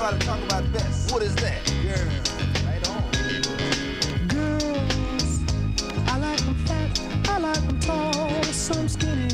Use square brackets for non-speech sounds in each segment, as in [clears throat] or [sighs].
know how to talk about best. What is that? Girl, right on. Girls, I like 'em fat, I like 'em tall, some skinny,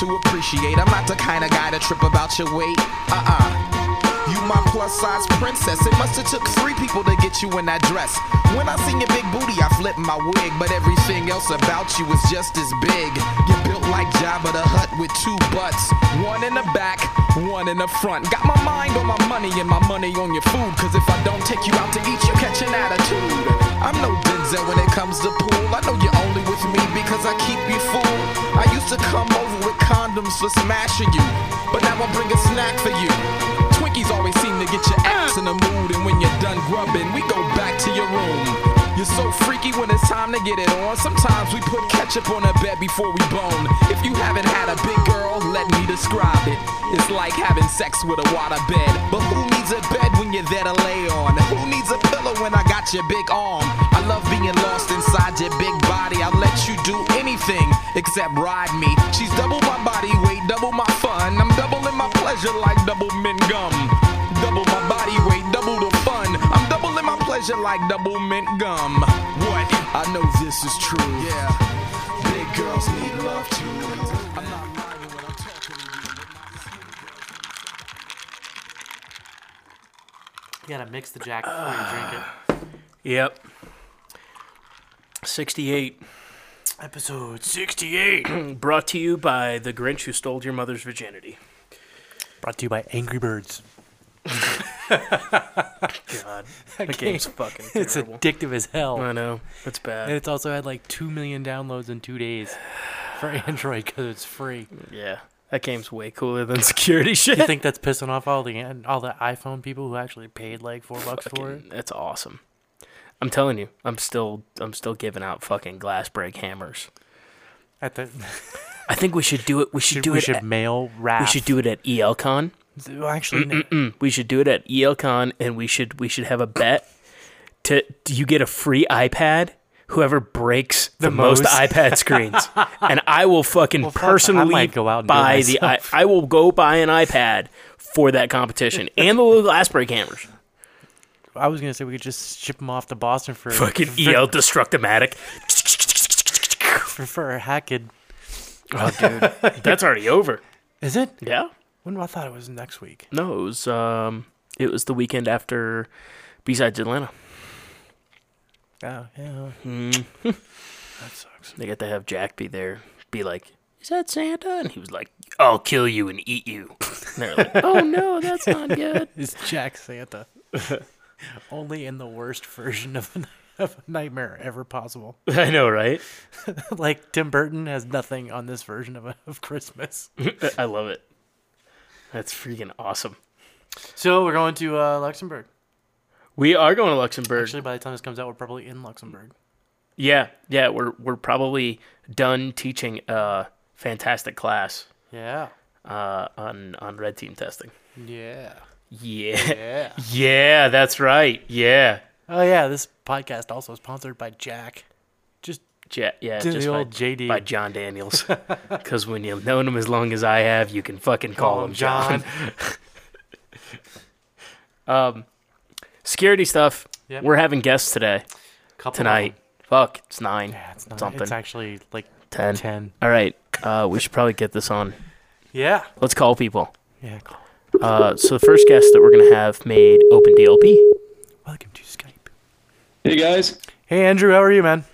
to appreciate. I'm not the kind of guy to trip about your weight. Uh-uh. You my plus size princess. It must have took three people to get you in that dress. When I seen your big booty, I flipped my wig, but everything else about you is just as big. You're built like Jabba the Hutt with two butts, one in the back, one in the front. Got my mind on my money and my money on your food. Cause if I don't take you out to eat, you catch an attitude. I'm no Denzel when it comes to pool. I know you're only with me because I keep you full. I used to come over condoms for smashing you, but now I bring a snack for you. Twinkies always seem to get your ass in the mood, and when you're done grubbing, we go back to your room. You're so freaky when it's time to get it on. Sometimes we put ketchup on a bed before we bone. If you haven't had a big girl, let me describe it. It's like having sex with a water bed. But who needs a bed when you're there to lay on? Who needs a pillow when I got your big arm? I love being lost inside your big body. I'll let you do anything except ride me. She's double my my pleasure like double mint gum. What? I know this is true. Yeah. Big girls need love too. I'm not lying when I'm talking to you. You gotta mix the jack before you drink it. [sighs] Yep. 68. Episode 68. [clears throat] Brought to you by The Grinch Who Stole Your Mother's Virginity. Brought to you by Angry Birds. God. [laughs] That game's fucking [laughs] It's addictive as hell. I know. It's And bad. it's also had like 2 million downloads in two days [sighs] for Android because it's free. Yeah. That game's way cooler than security shit. You think that's pissing off all the all the iPhone people who actually paid like four bucks for it? Fucking- That's awesome. I'm telling you, I'm still I'm still giving out fucking glass break hammers. At the, I think we should do it. We [laughs] should should, do we it. should at, mail wrap. we should do it at ELCon. Well, Actually, we should do it at ELCon, and we should we should have a bet. To do you get a free iPad? Whoever breaks the, most. most. iPad screens, [laughs] and I will fucking Well, fuck, I personally go out and buy the. I. I will go buy an iPad for that competition and the little glass break hammers. I was gonna say we could just ship them off to Boston for Fucking for, EL Destructomatic. for, for a hacked. Oh, dude, [laughs] that's already over. Is it? Yeah. When I thought it was next week. No, it was um, it was the weekend after B-sides Atlanta. Oh yeah. Mm. [laughs] That sucks. They got to have Jack be there, be like, "Is that Santa?" And he was like, "I'll kill you and eat you." And they're like, "Oh no, that's not good." [laughs] Is Jack Santa [laughs] only in the worst version of a, of a nightmare ever possible? I know, right? like Tim Burton has nothing on this version of, of Christmas. I love it. That's freaking awesome. So we're going to uh, Luxembourg. We are going to Luxembourg. Actually, by the time this comes out, we're probably in Luxembourg. yeah, yeah, we're we're probably done teaching a fantastic class Yeah. uh, on on red team testing. Yeah. Yeah, Yeah. [laughs] yeah, that's right. Yeah, Oh yeah, this podcast also is sponsored by Jack. Just Ja- yeah, To the just by, JD. by John Daniels. [laughs] Because when you've known him as long as I have, you can fucking call, him John. [laughs] um, security stuff. Yep. We're having guests today, couple tonight. Fuck, it's nine. Yeah, it's not. something. It's actually like Ten. ten. All right, uh, we should probably get this on. Yeah. Let's call people. Yeah. Cool. Uh, so the first guest that we're gonna have made OpenDLP. Welcome to Skype. Hey guys, Hey Andrew, how are you, man?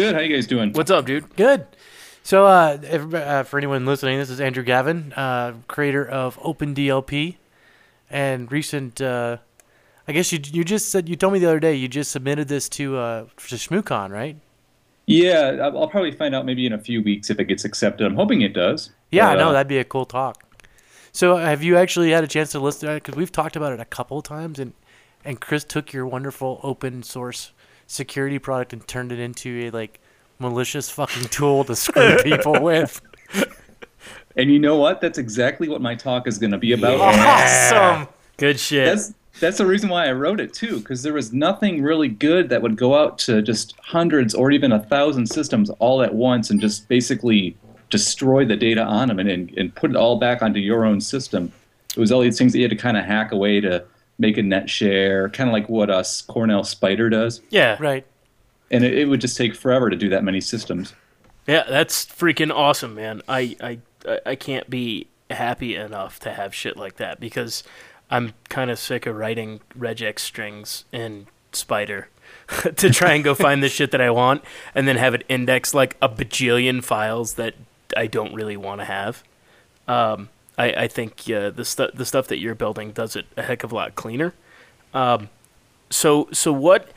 Good. How you guys doing? What's up, dude? Good. So, uh, uh, for anyone listening, this is Andrew Gavin, uh, creator of OpenDLP. and recent. Uh, I guess you you just said you told me the other day you just submitted this to uh to ShmooCon, right? Yeah, I'll probably find out maybe in a few weeks if it gets accepted. I'm hoping it does. Yeah, I But, know uh, that'd be a cool talk. So, have you actually had a chance to listen to it? Because we've talked about it a couple of times, and and Chris took your wonderful open source security product and turned it into a like malicious fucking tool to screw [laughs] people with. And you know what? That's exactly what my talk is going to be about. Awesome. Good shit. That's that's the reason why I wrote it too, because there was nothing really good that would go out to just hundreds or even a thousand systems all at once and just basically destroy the data on them and, and, and put it all back onto your own system. It was all these things that you had to kind of hack away to make a net share, kind of like what us Cornell Spider does, yeah. Right. and it, it would just take forever to do that many systems. Yeah, that's freaking awesome, man. I, I I- I can't be happy enough to have shit like that because I'm kind of sick of writing regex strings in Spider [laughs] to try and go find the shit that I want and then have it index like a bajillion files that I don't really want to have. Um, I, I think uh, the stuff the stuff that you're building does it a heck of a lot cleaner. Um, so so what?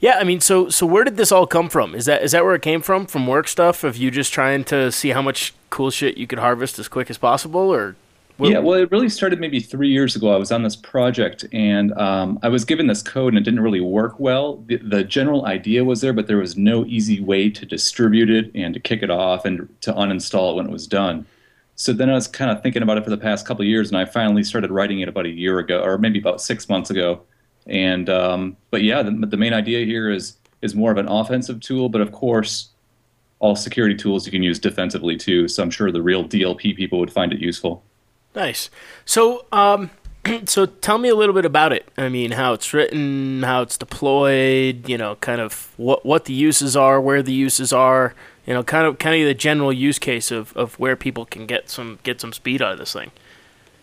Yeah, I mean, so so where did this all come from? Is that is that where it came from? From work stuff? Of you just trying to see how much cool shit you could harvest as quick as possible, or Yeah, well, it really started maybe three years ago. I was on this project and um, I was given this code and it didn't really work well. The, the general idea was there, but there was no easy way to distribute it and to kick it off and to uninstall it when it was done. So then I was kind of thinking about it for the past couple years, and I finally started writing it about a year ago, or maybe about six months ago. And um, but yeah, the, the main idea here is is more of an offensive tool, but of course, all security tools you can use defensively too. So I'm sure the real DLP people would find it useful. nice. So um, [clears throat] so tell me a little bit about it. I mean, how it's written, how it's deployed. You know, kind of what what the uses are, where the uses are. You know, kind of kind of the general use case of, of where people can get some get some speed out of this thing.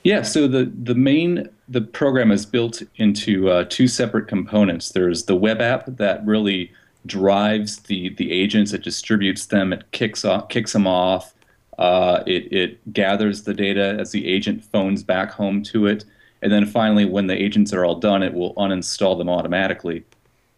Yeah, so the, the main the program is built into uh, two separate components. There's the web app that really drives the the agents. It distributes them. It kicks off kicks them off. Uh, it it gathers the data as the agent phones back home to it, and then finally, when the agents are all done, it will uninstall them automatically.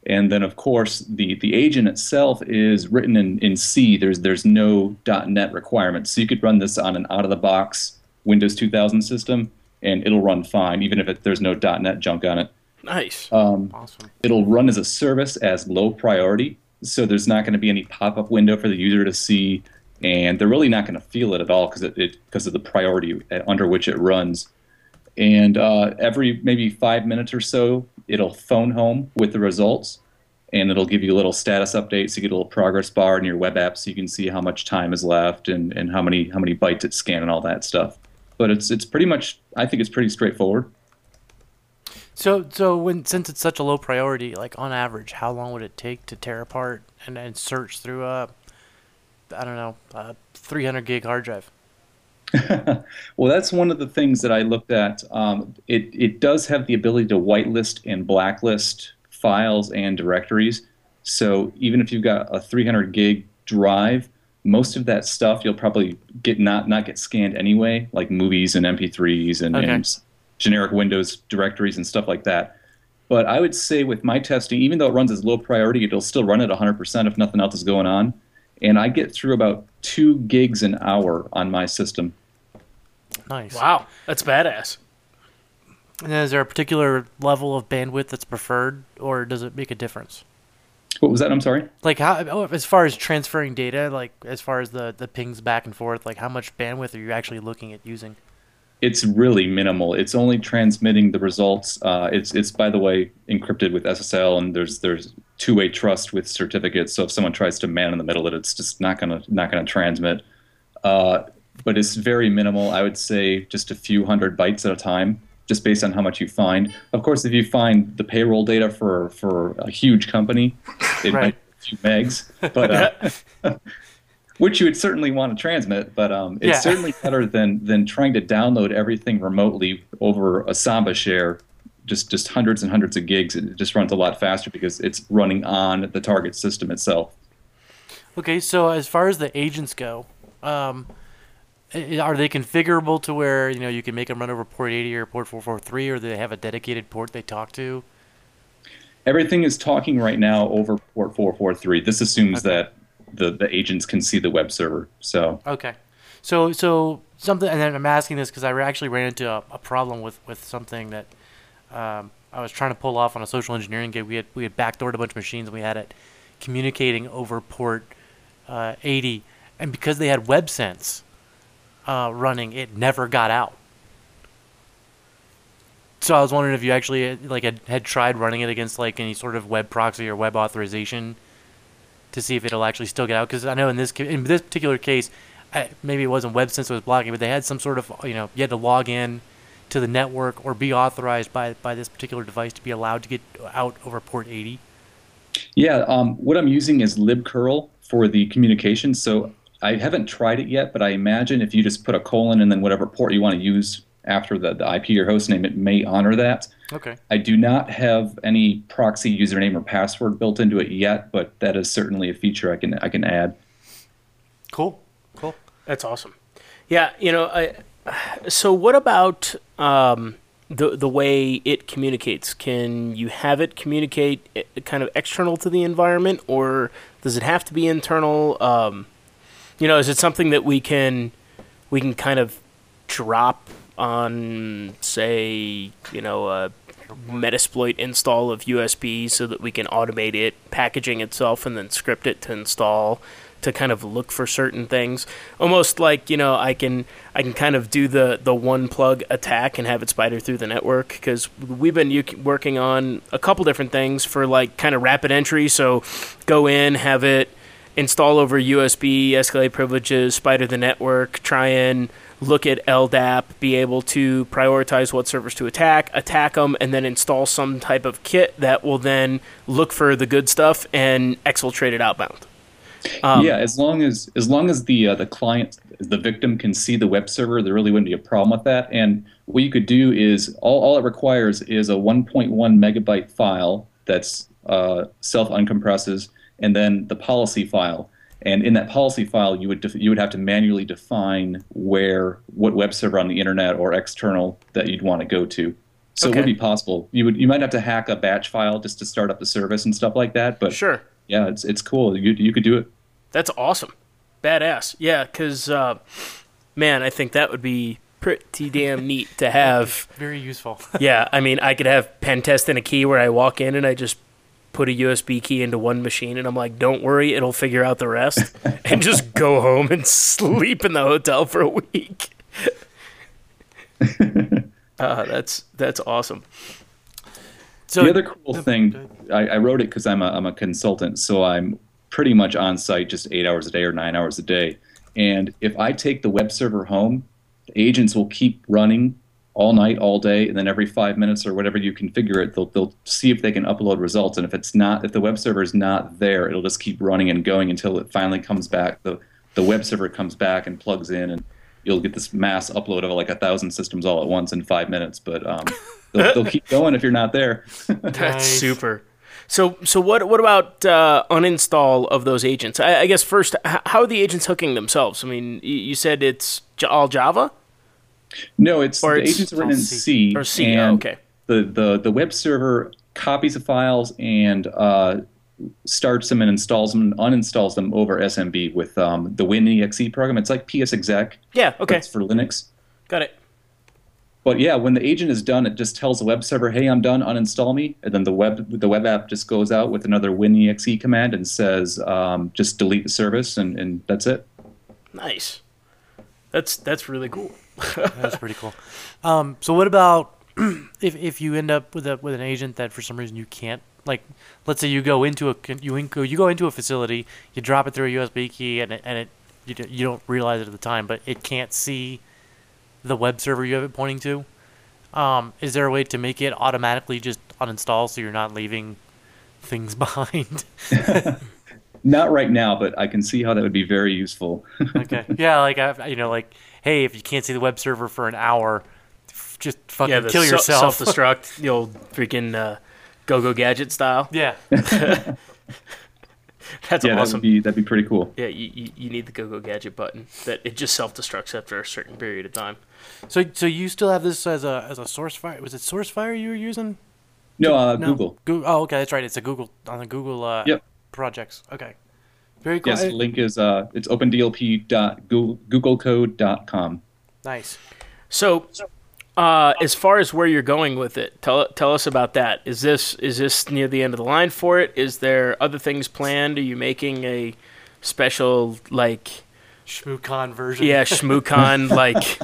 And then, of course, the, the agent itself is written in, in C. There's there's no .NET requirements, so you could run this on an out of the box Windows 2000 system, and it'll run fine, even if it, there's no .NET junk on it. Nice. Um, Awesome. it'll run as a service as low priority, so there's not going to be any pop-up window for the user to see, and they're really not going to feel it at all because it, it because of the priority under which it runs. And uh, every maybe five minutes or so, it'll phone home with the results, and it'll give you a little status update. So you get a little progress bar in your web app, so you can see how much time is left and, and how many how many bytes it's scanned and all that stuff. But it's it's pretty much I think it's pretty straightforward. So, so when since it's such a low priority, like on average, how long would it take to tear apart and, and search through a, I don't know, a 300 gig hard drive? [laughs] Well, that's one of the things that I looked at. Um, it it does have the ability to whitelist and blacklist files and directories. So even if you've got a 300 gig drive, most of that stuff you'll probably get not not get scanned anyway, like movies and MP3s and, Okay. and generic Windows directories and stuff like that. But I would say with my testing, even though it runs as low priority, it'll still run at 100% if nothing else is going on. And I get through about two gigs an hour on my system. Nice. Wow, that's badass. And is there a particular level of bandwidth that's preferred, or does it make a difference? What was that? I'm sorry. Like how, oh, as far as transferring data, like as far as the the pings back and forth, like how much bandwidth are you actually looking at using? It's really minimal. It's only transmitting the results. Uh, it's it's by the way encrypted with SSL, and there's there's two-way trust with certificates. So if someone tries to man in the middle it, it's just not gonna not gonna transmit. Uh, but it's very minimal. I would say just a few hundred bytes at a time, just based on how much you find. Of course, if you find the payroll data for for a huge company, it Right. might be a few megs, but. Uh, [laughs] which you would certainly want to transmit, but um, it's Yeah. certainly better than than trying to download everything remotely over a Samba share, just just hundreds and hundreds of gigs. It just runs a lot faster because it's running on the target system itself. Okay, so as far as the agents go, um, Are they configurable to where you know you can make them run over port 80 or port 443, or do they have a dedicated port they talk to? Everything is talking right now over port 443. This assumes Okay. that the, the agents can see the web server. So Okay, so so something, and then I'm asking this because I actually ran into a, a problem with with something that um, I was trying to pull off on a social engineering gig. We had we had backdoored a bunch of machines and we had it communicating over port uh, 80, and because they had WebSense uh, running, it never got out. So I was wondering if you actually uh, like had, had tried running it against like any sort of web proxy or web authorization to see if it'll actually still get out. Because I know in this in this particular case, I, maybe it wasn't WebSense that was blocking, but they had some sort of you know you had to log in to the network or be authorized by by this particular device to be allowed to get out over port 80. Yeah, um, what I'm using is libcurl for the communication. So I haven't tried it yet, but I imagine if you just put a colon and then whatever port you want to use after the, the IP or host name, it may honor that. Okay. I do not have any proxy username or password built into it yet, but that is certainly a feature I can I can add. Cool. Cool. That's awesome. Yeah, you know, I, so what about um, the the way it communicates? Can you have it communicate kind of external to the environment, or does it have to be internal? Um, you know, is it something that we can we can kind of drop on, say, you know, a Metasploit install of USB so that we can automate it packaging itself and then script it to install to kind of look for certain things. Almost like you know i can i can kind of do the the one plug attack and have it spider through the network because we've been working on a couple different things for like kind of rapid entry. So go in have it install over usb escalate privileges spider the network try and look at ldap be able to prioritize what servers to attack attack them and then install some type of kit that will then look for the good stuff and exfiltrate it outbound Um, yeah, as long as as long as the uh, the client, the victim, can see the web server, there really wouldn't be a problem with that. And what you could do is all, all it requires is a 1.1 megabyte file that's uh, self uncompresses, and then the policy file. And in that policy file, you would def- you would have to manually define where what web server on the internet or external that you'd want to go to. So it would be possible. You would you might have to hack a batch file just to start up the service and stuff like that. But sure yeah, it's it's cool. You you could do it. That's awesome. Badass. Yeah, because, uh, man, I think that would be pretty damn neat to have. [laughs] Very useful. [laughs] yeah, I mean, I could have pen test in a key where I walk in and I just put a USB key into one machine and I'm like, don't worry, it'll figure out the rest. [laughs] and just go home and sleep in the hotel for a week. uh, that's that's awesome. So the other cool thing, I, I wrote it because I'm a, I'm a consultant, so I'm pretty much on site just eight hours a day or nine hours a day. And if I take the web server home, the agents will keep running all night, all day, and then every five minutes or whatever you configure it, they'll, they'll see if they can upload results. And if it's not, if the web server is not there, it'll just keep running and going until it finally comes back. The the web server comes back and plugs in, and you'll get this mass upload of like a thousand systems all at once in five minutes. But um, they'll, they'll keep going if you're not there. [laughs] That's Nice. super. So, so what? What about uh, uninstall of those agents? I, I guess first, h- how are the agents hooking themselves? I mean, you, you said it's j- all Java. No, it's Or the it's- agents are written in C. C. Or C, and oh, okay. The, the the web server copies the files and uh, starts them and installs them and uninstalls them over SMB with um, the WinExe program. It's like PS Exec. Yeah. Okay. It's for Linux. Got it. But yeah, when the agent is done, it just tells the web server, "Hey, I'm done. Uninstall me." And then the web the web app just goes out with another WinExe command and says, um, "Just delete the service," and, and that's it. Nice. That's that's really cool. [laughs] That's pretty cool. Um, so what about [clears throat] if if you end up with a with an agent that for some reason you can't like let's say you go into a you go you go into a facility you drop it through a USB key and it, and it you, you don't realize it at the time but it can't see the web server you have it pointing to. Um, is there a way to make it automatically just uninstall so you're not leaving things [laughs] behind? [laughs] Not right now, but I can see how that would be very useful. [laughs] okay, yeah, like I, you know, like hey, if you can't see the web server for an hour, f- just fucking yeah. The kill yourself. Self destruct. the old freaking uh, go go gadget style. Yeah. [laughs] That's yeah, that awesome. would be that'd be pretty cool. yeah, you, you, you need the go go gadget button that it just self destructs after a certain period of time. So so you still have this as a as a source fire? Was it source fire you were using? No, uh, No. Google. Goo- oh, okay, that's right. It's a Google on the Google uh, Yep. projects. Okay, very cool. Yes, the link is uh, it's opendlp.googlecode.com. Nice. So, uh, as far as where you're going with it, tell tell us about that. Is this is this near the end of the line for it? Is there other things planned? Are you making a special like ShmooCon version. yeah ShmooCon [laughs] like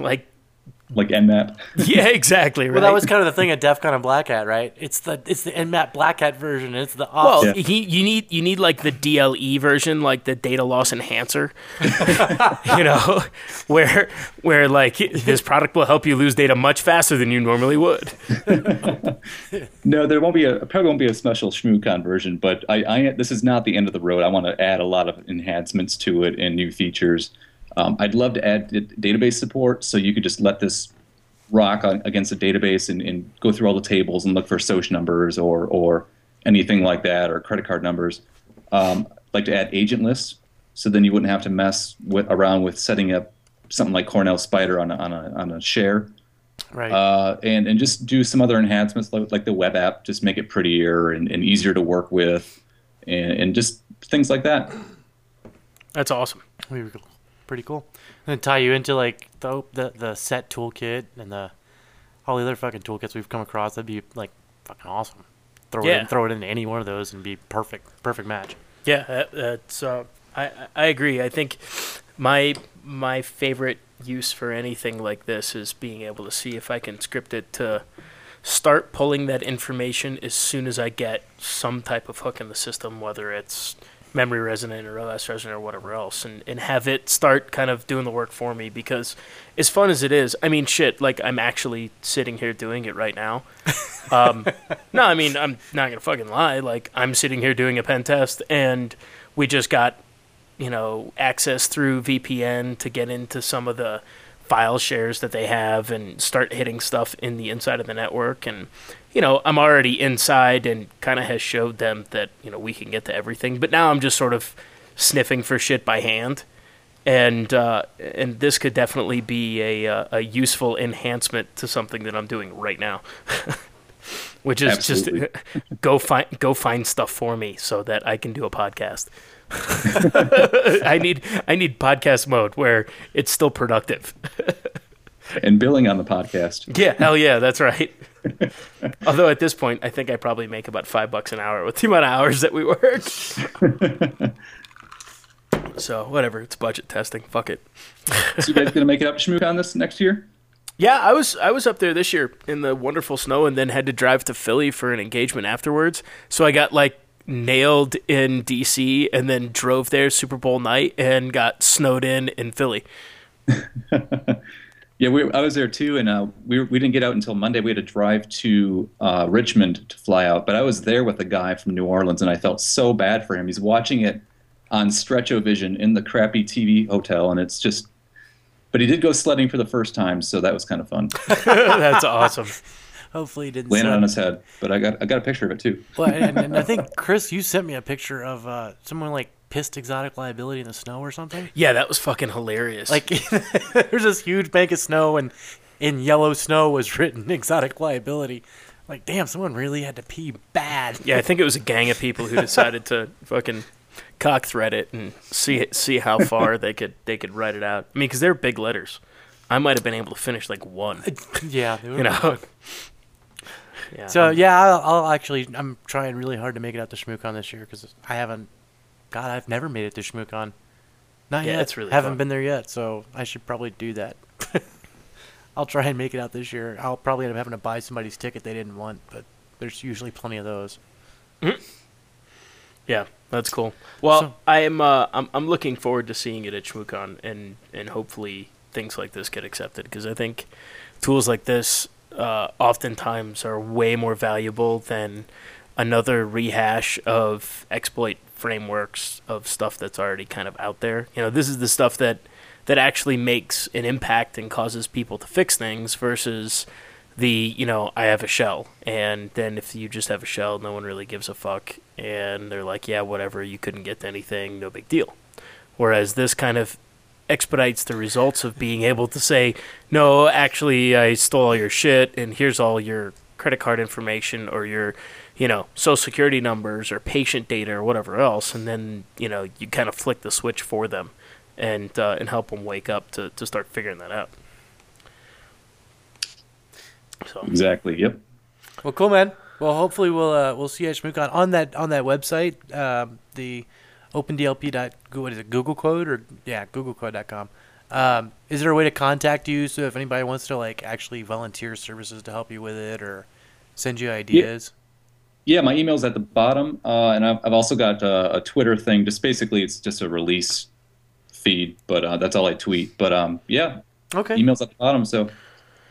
like Like Nmap. [laughs] yeah exactly right. Well, that was kind of the thing at DEF CON and Black Hat, right? It's the it's the NMAP Black Hat version. It's the off. Well, Yeah. he, you need you need like the DLE version, like the data loss enhancer. [laughs] you know, [laughs] where where like this product will help you lose data much faster than you normally would. No, there won't be a probably won't be a special ShmooCon version, but I, I this is not the end of the road. I want to add a lot of enhancements to it and new features. Um, I'd love to add d- database support, so you could just let this rock on, against a database and, and go through all the tables and look for SOCH numbers or or anything like that or credit card numbers. Um, I'd like to add agent lists, so then you wouldn't have to mess with, around with setting up something like Cornell Spider on a, on a, on a share right. uh, and and just do some other enhancements like, like the web app, just make it prettier and, and easier to work with, and, and just things like that. That's awesome. We pretty cool. And then tie you into like the the, the set toolkit and the all the other fucking toolkits we've come across. That'd be like fucking awesome. Throw it in, throw it into any one of those and be perfect perfect match. Yeah, that, that's. Uh, I I- I agree. I think my my favorite use for anything like this is being able to see if I can script it to start pulling that information as soon as I get some type of hook in the system, whether it's memory resonant or OS resonant or whatever else, and, and have it start kind of doing the work for me because as fun as it is, I mean, shit, like I'm actually sitting here doing it right now. [laughs] Um, no, I mean, I'm not to fucking lie. Like, I'm sitting here doing a pen test and we just got, you know, access through VPN to get into some of the file shares that they have and start hitting stuff in the inside of the network and you know i'm already inside and kind of has showed them that you know we can get to everything but now i'm just sort of sniffing for shit by hand and uh, and this could definitely be a uh, a useful enhancement to something that i'm doing right now [laughs] which is Absolutely. just [laughs] go find go find stuff for me so that i can do a podcast [laughs] I need I need podcast mode where it's still productive. And billing on the podcast. Yeah, hell yeah, that's right. [laughs] Although at this point, I think I probably make about five bucks an hour with the amount of hours that we work. [laughs] so whatever, it's budget testing. Fuck it. So you guys gonna make it up to ShmooCon this next year? Yeah, I was I was up there this year in the wonderful snow, and then had to drive to Philly for an engagement afterwards. So I got like nailed in DC, and then drove there Super Bowl night, and got snowed in in Philly. [laughs] Yeah, we, I was there too, and uh, we we didn't get out until Monday. We had to drive to uh, Richmond to fly out, but I was there with a guy from New Orleans, and I felt so bad for him. He's watching it on Stretchovision in the crappy TV hotel, and it's just. But he did go sledding for the first time, so that was kind of fun. [laughs] [laughs] That's awesome. Hopefully it didn't. Landed suck. on his head, but I got I got a picture of it too. Well, and, and I [laughs] think Chris, you sent me a picture of uh, someone like pissed exotic liability in the snow or something. Yeah, that was fucking hilarious. Like [laughs] there's this huge bank of snow, and in yellow snow was written [laughs] exotic liability. Like, damn, someone really had to pee bad. yeah, I think it was a gang of people who decided to [laughs] fucking cock thread it and see it, see how far they could they could write it out. I mean, because they're big letters. I might have been able to finish like one. yeah, they You know. Yeah. So yeah, I'll, I'll actually I'm trying really hard to make it out to ShmooCon this year because I haven't. God, I've never made it to ShmooCon. Not Yeah, yet. it's really haven't fun. been there yet, so I should probably do that. [laughs] I'll try and make it out this year. I'll probably end up having to buy somebody's ticket they didn't want, but there's usually plenty of those. Yeah, that's cool. Well, So- I am. Uh, I'm. I'm looking forward to seeing it at ShmooCon, and and hopefully things like this get accepted because I think tools like this uh, oftentimes are way more valuable than another rehash of exploit frameworks of stuff that's already kind of out there. You know, this is the stuff that that actually makes an impact and causes people to fix things versus the you know I have a shell, and then if you just have a shell, no one really gives a fuck, and they're like, yeah, whatever, you couldn't get anything, no big deal. Whereas this kind of expedites the results of being able to say, no, actually, I stole all your shit, and here's all your credit card information or your, you know, social security numbers or patient data or whatever else, and then you know you kind of flick the switch for them, and uh, and help them wake up to to start figuring that out. So Exactly. Yep. Well, cool, man. Well, hopefully we'll uh, we'll see you at ShmookCon on that on that website, um, the OpenDLP dot what is it Google Code or yeah GoogleCode.com. Um, is there a way to contact you so if anybody wants to like actually volunteer services to help you with it or send you ideas? Yeah, my email's at the bottom, uh, and I've, I've also got uh, a Twitter thing. Just basically, it's just a release feed, but uh, that's all I tweet. But um, yeah, Okay. email's at the bottom. So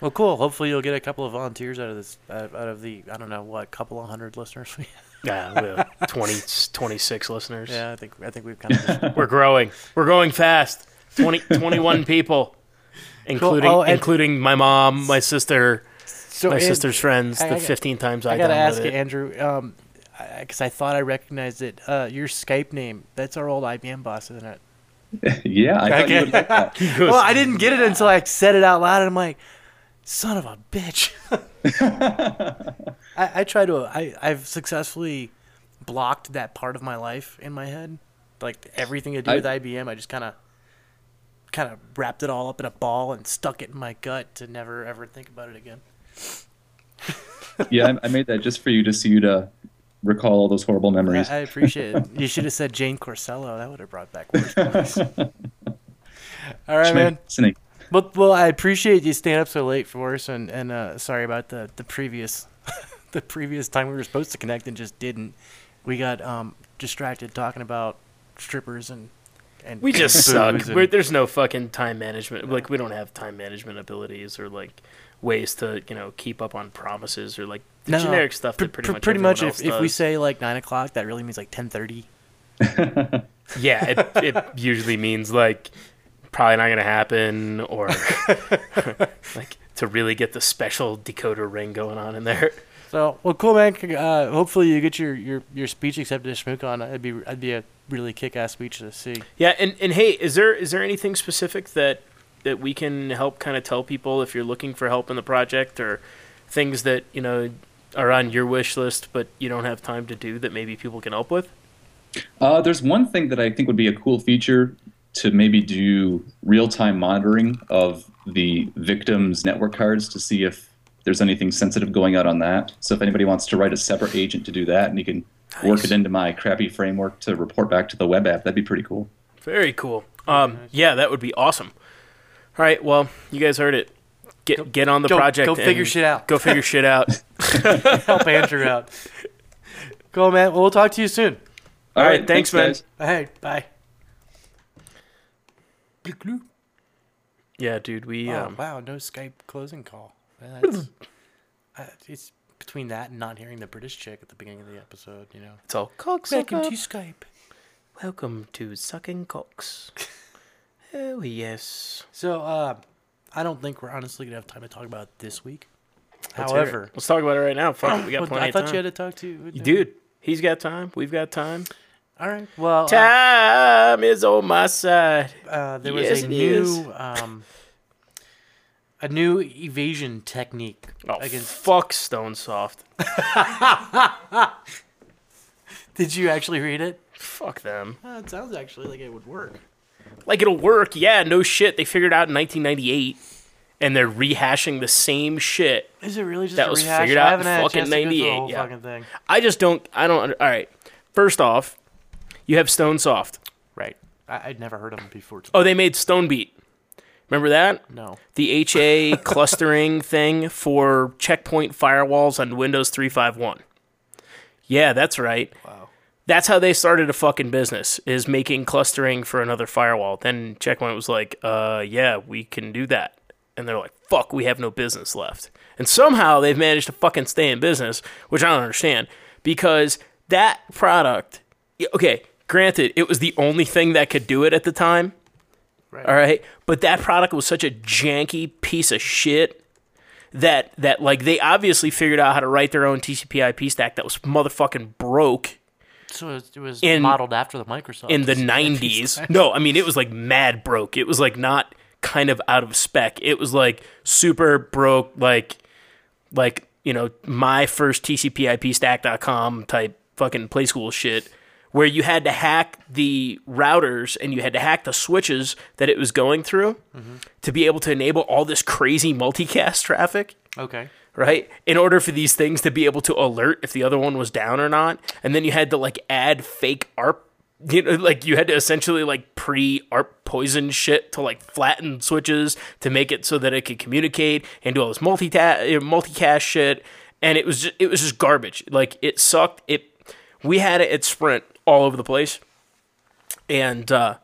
Well, cool. Hopefully you'll get a couple of volunteers out of this out out of the I don't know what couple of hundred listeners. yeah, we have 20, 26 listeners. yeah, I think I think we've kind of [laughs] We're growing. We're growing fast. 20, 21 people, including Oh, including my mom, my sister, so my and- sister's friends. I- the I- 15 times I, I gotta downloaded ask you, it. Andrew, um, because I, thought I recognized it. Uh, your Skype name—that's our old IBM boss, isn't it? [laughs] yeah, I thought you would like that. [laughs] Well, I didn't get it until I said it out loud, and I'm like, "Son of a bitch!" [laughs] I, I try to. I I've successfully blocked that part of my life in my head, like everything to do I- with IBM. I just kind of, kind of wrapped it all up in a ball and stuck it in my gut to never ever think about it again. Yeah, I, I made that just for you, just so you to recall all those horrible memories. I appreciate it. You should have said Jane Corsello. That would have brought back worse memories. [laughs] All right, Schmidt, man. listening. Well, well, I appreciate you staying up so late for us, and and uh, sorry about the the previous, [laughs] the previous time we were supposed to connect and just didn't. We got um distracted talking about strippers and and We just booze suck. and- We're, there's no fucking time management. Like we don't have time management abilities or like ways to you know keep up on promises or like the No, generic stuff pr- that pretty pr- much pretty much if, if we say like nine o'clock, that really means like ten thirty. [laughs] yeah, it, it usually means like probably not gonna happen or [laughs] like to really get the special decoder ring going on in there. So well, cool, man. Uh, hopefully you get your, your, your speech accepted at ShmookCon. That'd be that'd be a really kick ass speech to see. Yeah, and, and hey, is there is there anything specific that that we can help kind of tell people if you're looking for help in the project or things that you know are on your wish list but you don't have time to do that maybe people can help with? Uh, there's one thing that I think would be a cool feature to maybe do real-time monitoring of the victims' network cards to see if there's anything sensitive going out on that. So if anybody wants to write a separate agent to do that, and you can work it into my crappy framework to report back to the web app, that'd be pretty cool. Very cool. Um, yeah, that would be awesome. All right, well, you guys heard it. Get get on the go- project. go figure shit out. Go figure shit out. [laughs] [laughs] Help Andrew out. Cool, man. Well, we'll talk to you soon. All right, thanks, man. guys. Hey, bye. Yeah, dude, we Oh um, wow, no Skype closing call. [laughs] That's, uh, it's between that and not hearing the British chick at the beginning of the episode, you know. it's all cocks. Welcome to Skype. Welcome to sucking cocks. Oh yes. So, uh, I don't think we're honestly gonna have time to talk about it this week. Let's. However, let's talk about it right now. Fuck we got [coughs] well, plenty I of thought time. you had to talk to you, Dude, he's got time. We've got time. All right. Well, uh, Time is on my side. uh, there was Yes, a new um, a new evasion technique Oh, against. fuck Stone Soft. [laughs] Did you actually read it? Fuck them. Uh, it sounds actually like it would work. Like it'll work. Yeah, no shit. They figured it out in 1998, and they're rehashing the same shit. Is it really just That a was rehash? figured out in fucking chance to go through the 98, yeah. fucking thing. I just don't. I don't. Under, all right. First off, you have Stone Soft. Right. I, I'd never heard of them before. Oh, they made Stone Beat. Remember that? no. The HA [laughs] clustering thing for checkpoint firewalls on Windows 351. Yeah, that's right. Wow. That's how they started a fucking business is making clustering for another firewall. Then Checkpoint was like, "Uh, yeah, we can do that." And they're like, "Fuck, we have no business left." And somehow they've managed to fucking stay in business, which I don't understand because that product, okay, granted, it was the only thing that could do it at the time. Right. All right, but that product was such a janky piece of shit that that like they obviously figured out how to write their own TCP/IP stack that was motherfucking broke So it was, In- modeled after the Microsoft in the [laughs] 90s. No, I mean it was like mad broke. It was like not kind of out of spec. It was like super broke like like, you know, my first TCP/IP stack.com type fucking play school shit where you had to hack the routers and you had to hack the switches that it was going through mm-hmm. to be able to enable all this crazy multicast traffic Okay. right? In order for these things to be able to alert if the other one was down or not, and then you had to like add fake ARP. You know, like you had to essentially like pre ARP poison shit to like flatten switches to make it so that it could communicate and do all this multi multicast shit. And it was just, it was just garbage. Like it sucked. It we had it at Sprint all over the place, and uh,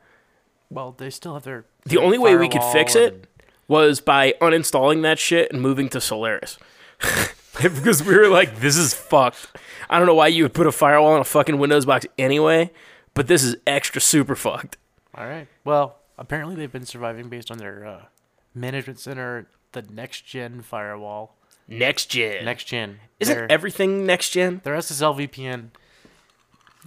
Well, they still have their. the only way we could fix firewall it was by uninstalling that shit and moving to Solaris. [laughs] because we were like, this is fucked. I don't know why you would put a firewall on a fucking Windows box anyway, but this is extra super fucked. All right. Well, apparently they've been surviving based on their uh, management center, the next gen firewall. Next gen. Next gen. Isn't their, everything next gen? their SSL VPN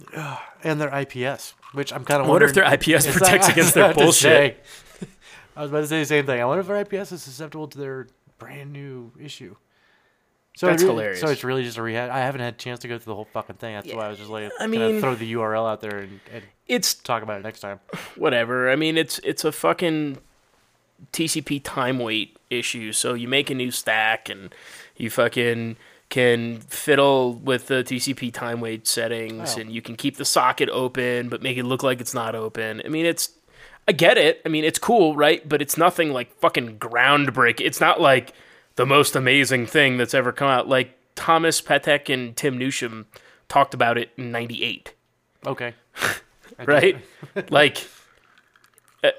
[sighs] and their IPS, which I'm kind of I wonder if their IPS [laughs] protects like- against I their was about to bullshit. say- [laughs] I was about to say the same thing. I wonder if their IPS is susceptible to their brand new issue. So That's really- hilarious. So it's really just a rehash. I haven't had a chance to go through the whole fucking thing. That's why I was just like, I mean- throw the URL out there and, and It's talk about it next time. [sighs] whatever. I mean, it's it's a fucking TCP time wait issue. So you make a new stack and you fucking can fiddle with the TCP time wait settings Oh. and you can keep the socket open but make it look like it's not open. I mean, it's I get it. I mean, it's cool, right? But it's nothing like fucking groundbreaking. It's not like the most amazing thing that's ever come out. Like Thomas Petek and Tim Newsham talked about it in 98 Okay. [laughs] right? [laughs] like, uh,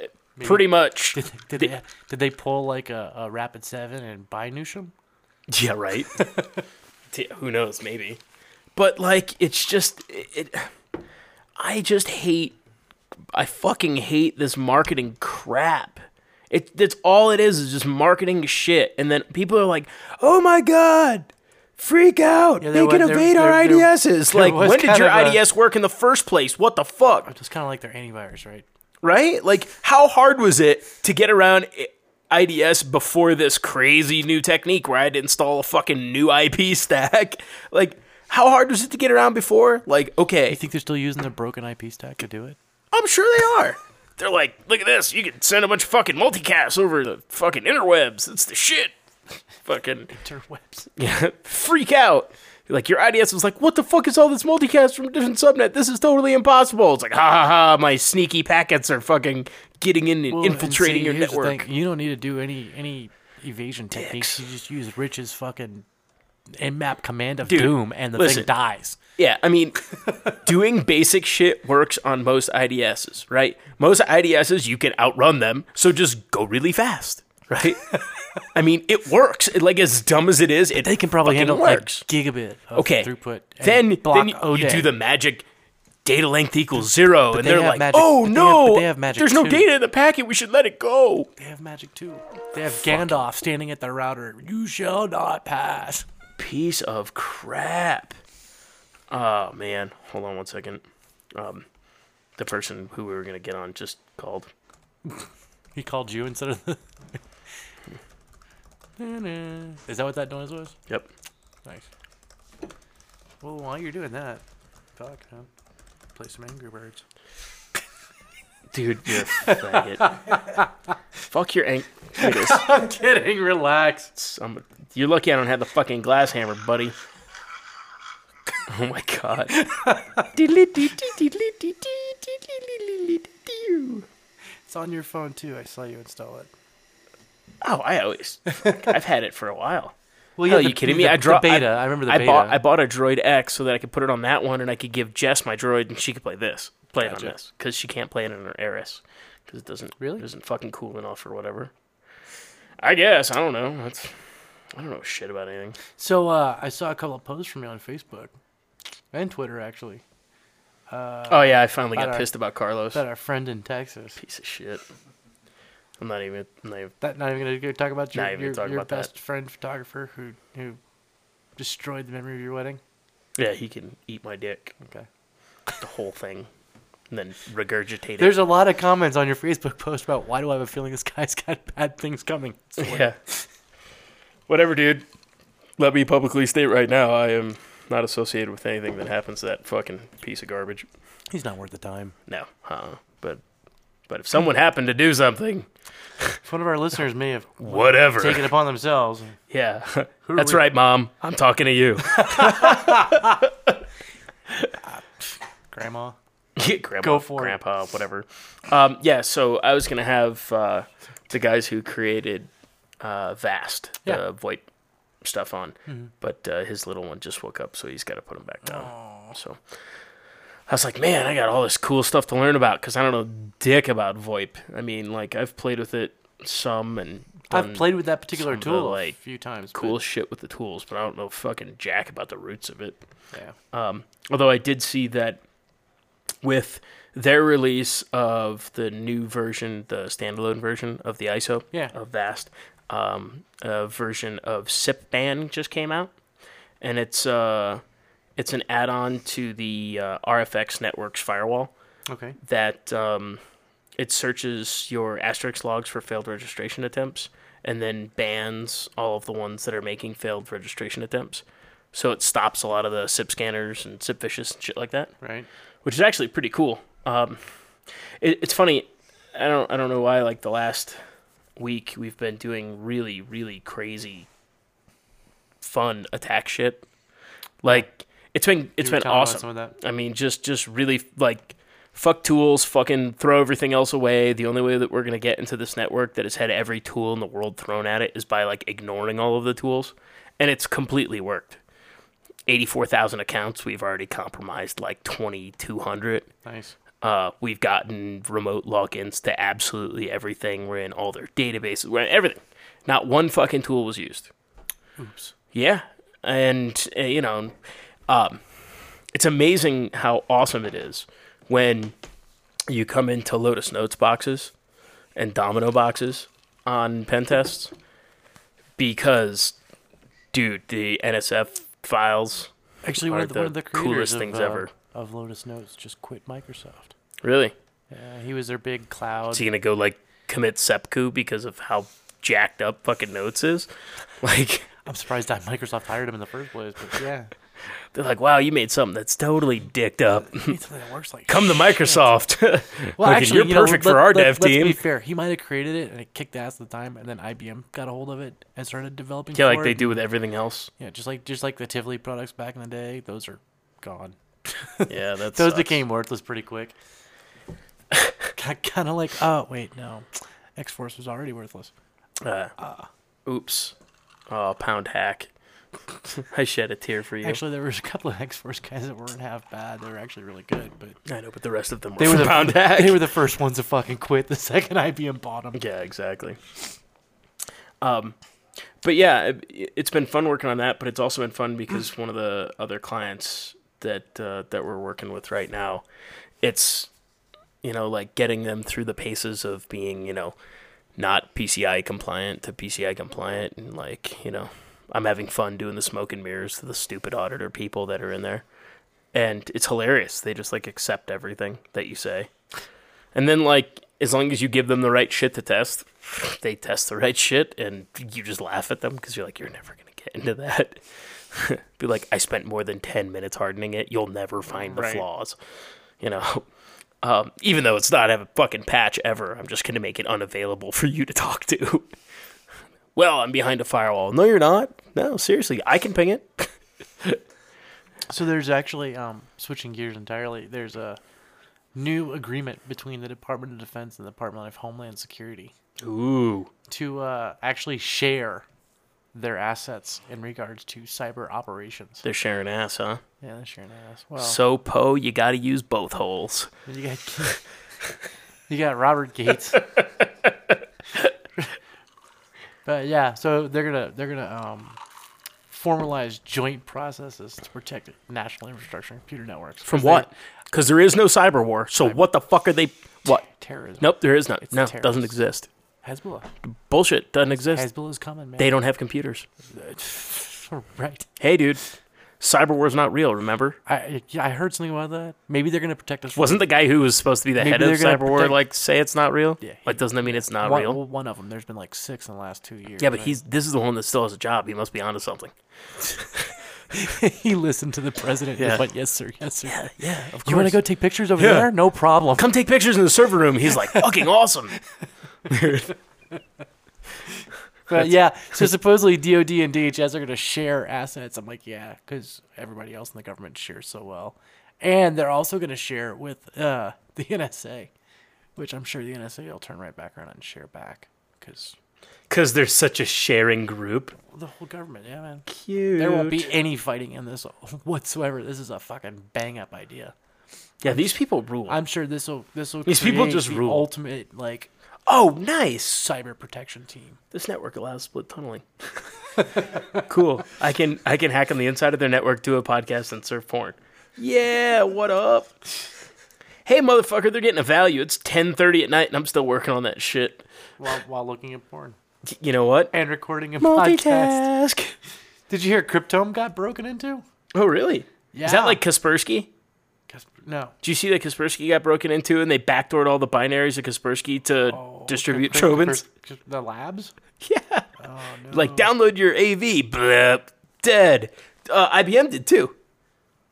pretty much. Did, did they did they pull like a, a Rapid Seven and buy Newsham? Yeah, right. [laughs] T- Who knows? Maybe. But like, it's just it, it. I just hate. I fucking hate this marketing crap. It that's all it is is just marketing shit, and then people are like, "Oh my god." Freak out! Yeah, they can evade our IDSs. Like, when did your of a- IDS work in the first place? What the fuck? It's kind of like their antivirus, right? right? Like, how hard was it to get around IDS before this crazy new technique where I had to install a fucking new IP [laughs] stack? Like, how hard was it to get around before? Like, okay, You think they're still using the broken IP stack to do it? I'm sure they are. They're like, look at this. You can send a bunch of fucking multicasts over the fucking interwebs. It's the shit. [laughs] fucking Interwebs. [laughs] yeah, freak out. Like your IDS was like, what the fuck is all this multicast from a different subnet? This is totally impossible. It's like, ha ha ha, my sneaky packets are fucking getting in and Well, and infiltrating see, your network. thing, You don't need to do any any evasion techniques. You just use Rich's fucking nmap command of Dude, doom, and the listen. thing dies. Yeah, I mean, [laughs] doing basic shit works on most IDSs, right? Most IDSs, you can outrun them, so just go really fast, right? [laughs] I mean, it works. It, like, as dumb as it is, it They can probably handle works. like gigabit of okay, throughput. then, then you, you do the magic data length equals zero, and they they're like, magic- oh but they have- no, but they have magic there's no data in the packet, we should let it go. They have magic too. They have Gandalf standing at the router. You shall not pass. Piece of crap. Oh, man. Hold on one second. Um, the person who we were going to get on just called. [laughs] He called you instead of the. [laughs] Is that what that noise was? Yep. Nice. Well, while you're doing that, fuck, huh? Play some Angry Birds. [laughs] Dude, you're a faggot. Fuck your ang-. [laughs] I'm kidding. Relax. I'm- you're lucky I don't have the fucking glass hammer, buddy. Oh my god. It's on your phone too. I saw you install it. Oh, I always. I've had it for a while. Well, Hell, you kidding me? I dropped the beta. I, remember the I beta. bought I bought a Droid X so that I could put it on that one, and I could give Jess my Droid, and she could play this, play it Gotcha. on this, because she can't play it on her Aris, because it doesn't Really? it isn't fucking cool enough or whatever. I guess I don't know. That's I don't know shit about anything. so uh, I saw a couple of posts from you on Facebook and Twitter actually. oh yeah, I finally got about our- pissed about Carlos. About our friend in Texas. Piece of shit. I'm not even. I'm not even That not even gonna go talk about your Not even your, talk your about that. best friend photographer who who destroyed the memory of your wedding. yeah, he can eat my dick, Okay. the whole thing, and then regurgitate There's it. a lot of comments on your Facebook post about why do I have a feeling this guy's got [laughs] bad things coming. yeah. Whatever, dude. Let me publicly state right now, I am not associated with anything that happens to that fucking piece of garbage. He's not worth the time. No, uh, but but if someone happened to do something, If one of our listeners may have [laughs] whatever. taken it upon themselves. Yeah, [laughs] that's we- right, mom. I'm talking to you. [laughs] Grandma. Yeah, grandma, Go for it. grandpa, whatever. Um, yeah, so I was gonna have uh, the guys who created uh, Vast, Yeah. the VoIP stuff on, but uh, his little one just woke up, so he's got to put him back down. So I was like, man, I got all this cool stuff to learn about because I don't know dick about VoIP. I mean, like I've played with it some and I've played with that particular of the, tool like, a few times. but- cool shit with the tools, but I don't know fucking jack about the roots of it. Yeah. Um, although I did see that with their release of the new version, the standalone version of the ISO Yeah. of Vast, um, a version of SIPBAN just came out, and it's uh, it's an add-on to the uh, RFX Networks firewall Okay. that um, it searches your asterisk logs for failed registration attempts and then bans all of the ones that are making failed registration attempts. So it stops a lot of the SIP scanners and SIPVicious and shit like that, Right. which is actually pretty cool. Um, it, it's funny. I don't I don't know why. Like the last week, we've been doing really really crazy, fun attack shit. Like it's been it's been awesome. Some of that. I mean, just just really like fuck tools, fucking throw everything else away. The only way that we're gonna get into this network that has had every tool in the world thrown at it is by like ignoring all of the tools, and it's completely worked. Eighty-four thousand accounts. We've already compromised like twenty-two hundred. Nice. Uh, we've gotten remote logins to absolutely everything. We're in all their databases. We're in everything. Not one fucking tool was used. Oops. Yeah, and uh, you know, um, it's amazing how awesome it is when you come into Lotus Notes boxes and Domino boxes on pen tests because, dude, the NSF files. Actually, one of the, one of the the coolest of, things uh, ever. of Lotus Notes just quit Microsoft. Really, Yeah, he was their big cloud. is he gonna go like commit seppuku because of how jacked up fucking Notes is? [laughs] Like. I'm surprised that Microsoft hired him in the first place, but yeah, They're like, wow, you made something that's totally dicked up. something that works like [laughs] Come to. Microsoft. [laughs] Well, Look, actually, you're you know, perfect let- for our let- dev let's team. be fair. He might have created it and it kicked ass at the time, and then IBM got a hold of it and started developing. yeah, like they do with everything else. Yeah, just like just like the Tivoli products back in the day, those are gone. [laughs] Yeah, that's Those became worthless pretty quick. kind of like, oh wait, no, X Force was already worthless. Uh, oops. Oh, pound hack. [laughs] I shed a tear for you. Actually, there was a couple of X Force guys that weren't half bad. They were actually really good, but I know, but the rest of them were, they were the pound hack. [laughs] they were the first ones to fucking quit the [laughs] second IBM bought them. Yeah, exactly. Um, but yeah, it, it's been fun working on that. But it's also been fun because [clears throat] one of the other clients that uh, that we're working with right now, it's you know like getting them through the paces of being you know not PCI compliant to PCI compliant, and like you know I'm having fun doing the smoke and mirrors to the stupid auditor people that are in there, and it's hilarious. They just like accept everything that you say. And then, like, as long as you give them the right shit to test, [laughs] they test the right shit, and you just laugh at them because you're like, you're never gonna get into that. [laughs] Be like, I spent more than ten minutes hardening it. You'll never find the Right. flaws. You know, [laughs] um, even though it's not have a fucking patch ever, I'm just gonna make it unavailable for you to talk to. Well, I'm behind a firewall. No, you're not. No, seriously, I can ping it. [laughs] So there's actually um, switching gears entirely. There's a new agreement between the Department of Defense and the Department of Homeland Security Ooh, to uh, actually share their assets in regards to cyber operations. they're sharing ass, huh? Yeah, they're sharing ass. Well, So, Poe, you got to use both holes. you got [laughs] you got Robert Gates. [laughs] but yeah, so they're gonna they're gonna um, formalize joint processes to protect national infrastructure and computer networks From what? Because there is no cyber war. So what the fuck are they? [laughs] What? Terrorism. Nope, there is not. It's no, terrorists. doesn't exist. Hezbollah. Bullshit. Doesn't exist. Hezbollah's coming, man. They don't have computers. [laughs] right. Hey, dude. Cyber war's not real, remember? I yeah, I heard something about that. Maybe they're gonna protect us. from- Wasn't the guy who was supposed to be the Maybe head of they're cyber war protect- like say it's not real? Yeah, Like doesn't that mean it's not one, real? well, one of them. There's been like six in the last two years. yeah, but right? he's this is the one that still has a job. He must be onto something. [laughs] he listened to the president. Yeah. and went, yes, sir. Yes, sir. Yeah, yeah of course. you want to go take pictures over Yeah. there? No problem. come take pictures in the server room? He's like fucking awesome. [laughs] But yeah, [laughs] so supposedly DoD and DHS are going to share assets. I'm like, yeah, because everybody else in the government shares so well, and they're also going to share with uh, [laughs] the NSA, which I'm sure the NSA will turn right back around and share back because Because there's such a sharing group. the whole government, yeah, man. Cute. There won't be any fighting in this [laughs] whatsoever. This is a fucking bang up idea. Yeah, these people rule. I'm sure this will this will These people just the rule. ultimate like oh, nice. cyber protection team. This network allows split tunneling. [laughs] cool. I can I can hack on the inside of their network, do a podcast, and surf porn. Yeah, what up? Hey, motherfucker, they're getting a value. It's 10:30 at night, and I'm still working on that shit. While while looking at porn You know what? and recording a podcast. Did you hear Cryptome got broken into? Oh, really? Yeah. Is that like Kaspersky? No. Do you see that Kaspersky got broken into and they backdoored all the binaries of Kaspersky to Oh, distribute Trojans? Crypt- The labs? Yeah. Like download your AV. Blip. Dead. Uh, IBM did too.